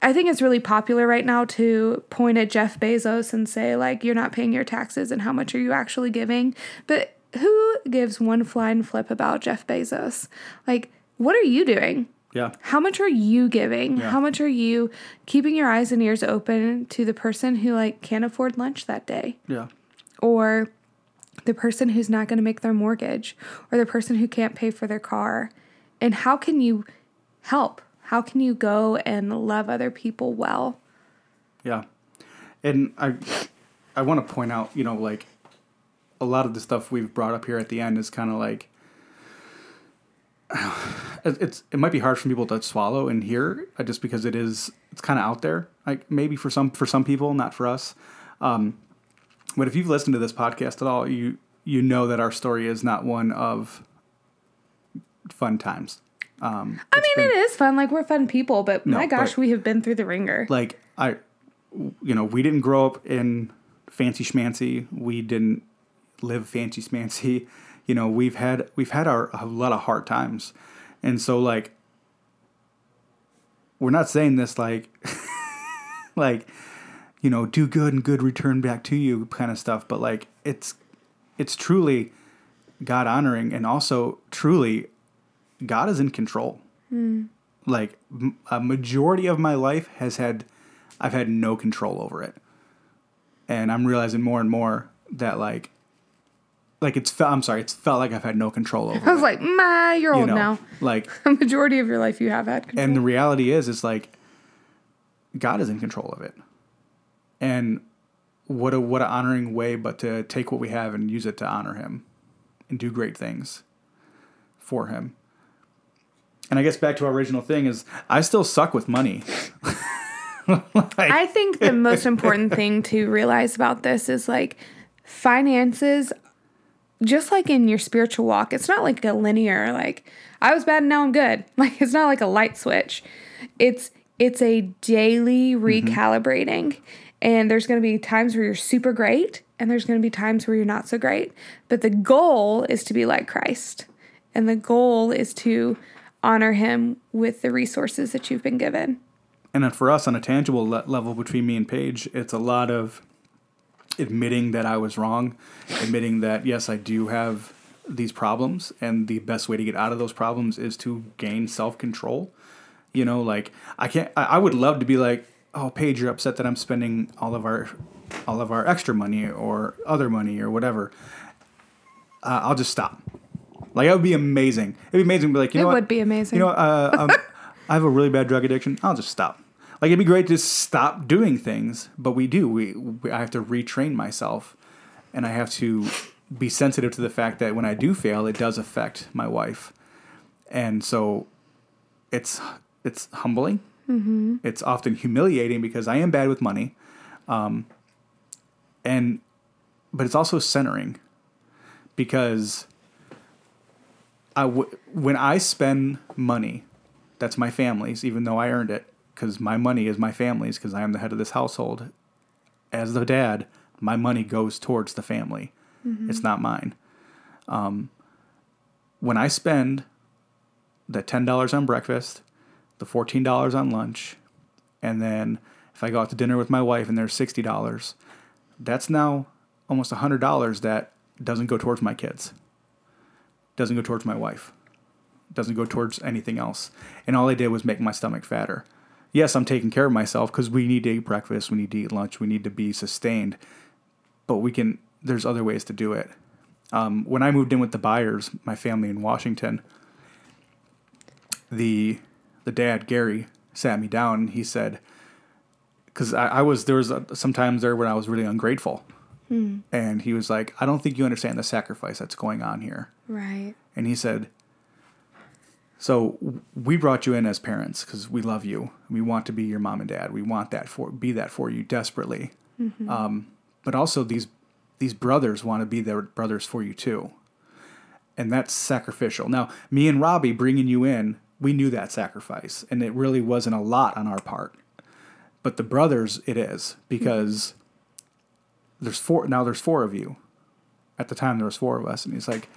I think it's really popular right now to point at Jeff Bezos and say like you're not paying your taxes and how much are you actually giving? But who gives one flying flip about Jeff Bezos? Like what are you doing? Yeah How much are you giving? Yeah. How much are you keeping your eyes and ears open to the person who like can't afford lunch that day yeah or the person who's not going to make their mortgage or the person who can't pay for their car? And how can you help? How can you go and love other people well? Yeah. And I I want to point out, you know, like a lot of the stuff we've brought up here at the end is kind of like it's it might be hard for people to swallow and hear uh, just because it is it's kind of out there like maybe for some for some people not for us um but if you've listened to this podcast at all, you you know that our story is not one of fun times. Um, I mean, been- it is fun. Like we're fun people, but No, my gosh, but- we have been through the ringer. like I, you know, we didn't grow up in fancy schmancy. We didn't live fancy schmancy. You know, we've had we've had our a lot of hard times, and so like, we're not saying this like, like, you know, do good and good return back to you kind of stuff. But like, it's it's truly God honoring, and also truly, God is in control hmm. like a majority of my life has had I've had no control over it. And I'm realizing more and more that like like it's fe- I'm sorry, it's felt like I've had no control over I was it. like, ma, you're you old know, now. like A majority of your life you have had control. and the reality is is like God is in control of it. And what a what an honoring way but to take what we have and use it to honor him and do great things for him. And I guess back to our original thing is I still suck with money. Like- I think the most important thing to realize about this is like finances, just like in your spiritual walk, it's not like a linear, like, I was bad and now I'm good. Like, it's not like a light switch. It's, it's a daily mm-hmm. recalibrating. And there's going to be times where you're super great, and there's going to be times where you're not so great. But the goal is to be like Christ. And the goal is to honor him with the resources that you've been given. And then for us on a tangible le- level between me and Paige, it's a lot of admitting that I was wrong, admitting that yes, I do have these problems, and the best way to get out of those problems is to gain self control. You know, like I can't. I, I would love to be like, oh, Paige, you're upset that I'm spending all of our, all of our extra money or other money or whatever. Uh, I'll just stop. Like that would be amazing. It'd be amazing. To be like, you It know what? would be amazing. You know, uh, um, I have a really bad drug addiction. I'll just stop. Like it'd be great to stop doing things, but we do. We, we I have to retrain myself, and I have to be sensitive to the fact that when I do fail, it does affect my wife, and so it's it's humbling. Mm-hmm. It's often humiliating because I am bad with money, um, and but it's also centering because I w- when I spend money, that's my family's, even though I earned it, because my money is my family's, because I am the head of this household. As the dad, my money goes towards the family. It's not mine. Um, when I spend the ten dollars on breakfast, the fourteen dollars on lunch, and then if I go out to dinner with my wife and there's sixty dollars, that's now almost hundred dollars that doesn't go towards my kids doesn't go towards my wife, doesn't go towards anything else. And all I did was make my stomach fatter. Yes, I'm taking care of myself because we need to eat breakfast, we need to eat lunch, we need to be sustained. But we can, there's other ways to do it. Um, when I moved in with the buyers, my family in Washington, the the dad Gary sat me down and he said, because I, I was there was a, sometimes there when I was really ungrateful, and he was like, I don't think you understand the sacrifice that's going on here. Right. And he said, So we brought you in as parents because we love you. We want to be your mom and dad. We want that for be that for you desperately. Um, but also these these brothers want to be their brothers for you too, and that's sacrificial. Now, me and Robbie bringing you in, we knew that sacrifice, and it really wasn't a lot on our part. But the brothers, it is because there's four now. There's four of you. At the time, there was four of us, and he's like,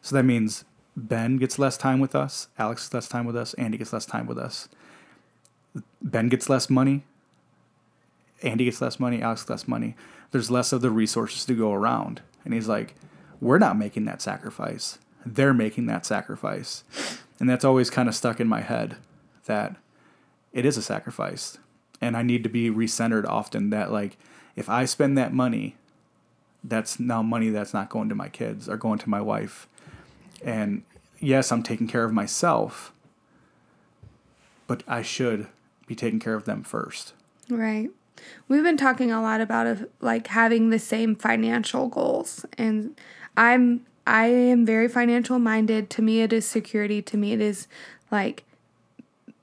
so that means Ben gets less time with us, Alex gets less time with us, Andy gets less time with us. Ben gets less money, Andy gets less money, Alex gets less money. There's less of the resources to go around. And he's like, we're not making that sacrifice. They're making that sacrifice. And that's always kind of stuck in my head that it is a sacrifice. And I need to be recentered often that, like, if I spend that money, that's now money that's not going to my kids or going to my wife. And yes, I'm taking care of myself, but I should be taking care of them first. Right. We've been talking a lot about of like having the same financial goals and I'm I am very financial minded. To me it is security. To me it is like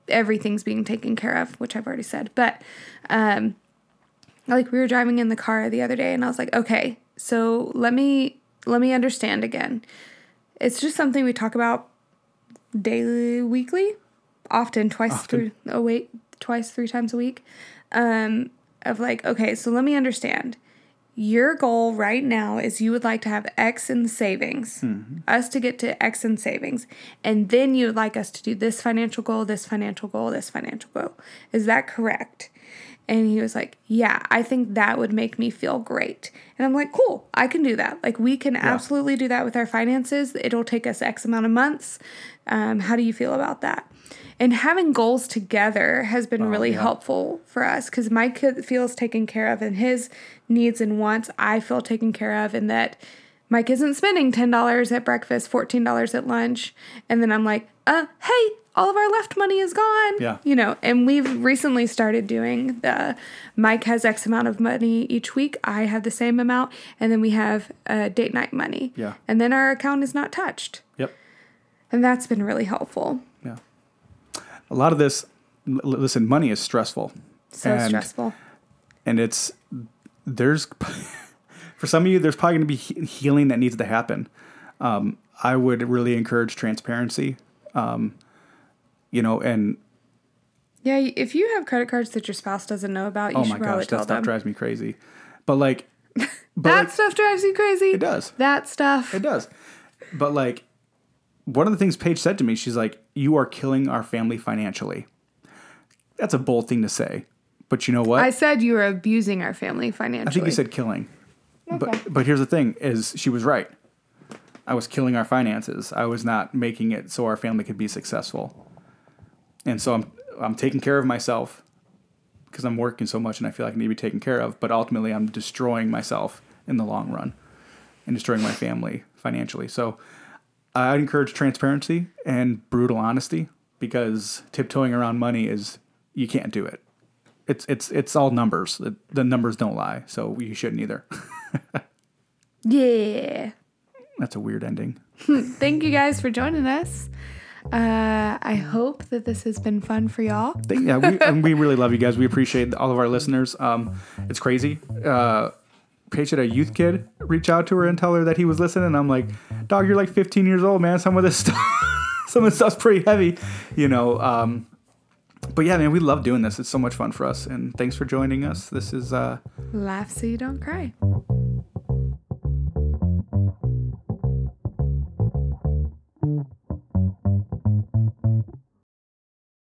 everything's being taken care of, which I've already said. But um like we were driving in the car the other day and I was like, "Okay, so let me let me understand again." It's just something we talk about daily, weekly, often twice Often. through oh wait, twice, three times a week. Um of like, okay, so let me understand. Your goal right now is you would like to have X in savings, us to get to X in savings, and then you would like us to do this financial goal, this financial goal, this financial goal. Is that correct? And he was like, Yeah, I think that would make me feel great. And I'm like, Cool, I can do that. Like, we can absolutely do that with our finances. It'll take us X amount of months. Um, how do you feel about that? And having goals together has been really yeah. helpful for us because Mike feels taken care of and his needs and wants I feel taken care of, and that Mike isn't spending $10 at breakfast, $14 at lunch. And then I'm like, uh, hey, all of our left money is gone. Yeah. You know, and we've recently started doing the Mike has X amount of money each week. I have the same amount. And then we have uh, date night money. Yeah. And then our account is not touched. Yep. And that's been really helpful. Yeah. A lot of this, l- listen, money is stressful. So And- stressful. and it's there's for some of you there's probably going to be he- healing that needs to happen um, i would really encourage transparency um, you know and Yeah, if you have credit cards that your spouse doesn't know about, you oh should oh my gosh that stuff them. drives me crazy but like but that like, stuff drives you crazy. it does That stuff. it does but like one of the things paige said to me she's like you are killing our family financially that's a bold thing to say but you know what I said you were abusing our family financially. I think you said killing. Okay. But but here's the thing is she was right. I was killing our finances. I was not making it so our family could be successful. And so I'm I'm taking care of myself because I'm working so much and I feel like I need to be taken care of, but ultimately I'm destroying myself in the long run and destroying my family financially. So I encourage transparency and brutal honesty because tiptoeing around money is you can't do it. It's it's it's all numbers. The, the numbers don't lie, so you shouldn't either. yeah. That's a weird ending. Thank you guys for joining us. Uh, I hope that this has been fun for y'all. Yeah, we, and we really love you guys. We appreciate all of our listeners. Um, it's crazy. Uh, Paige had a youth kid reach out to her and tell her that he was listening. And I'm like, dog, you're like 15 years old, man. Some of this stuff, some of this stuff's pretty heavy, you know. Um, but yeah, man, we love doing this. It's so much fun for us. And thanks for joining us. This is uh, Laugh so you don't cry.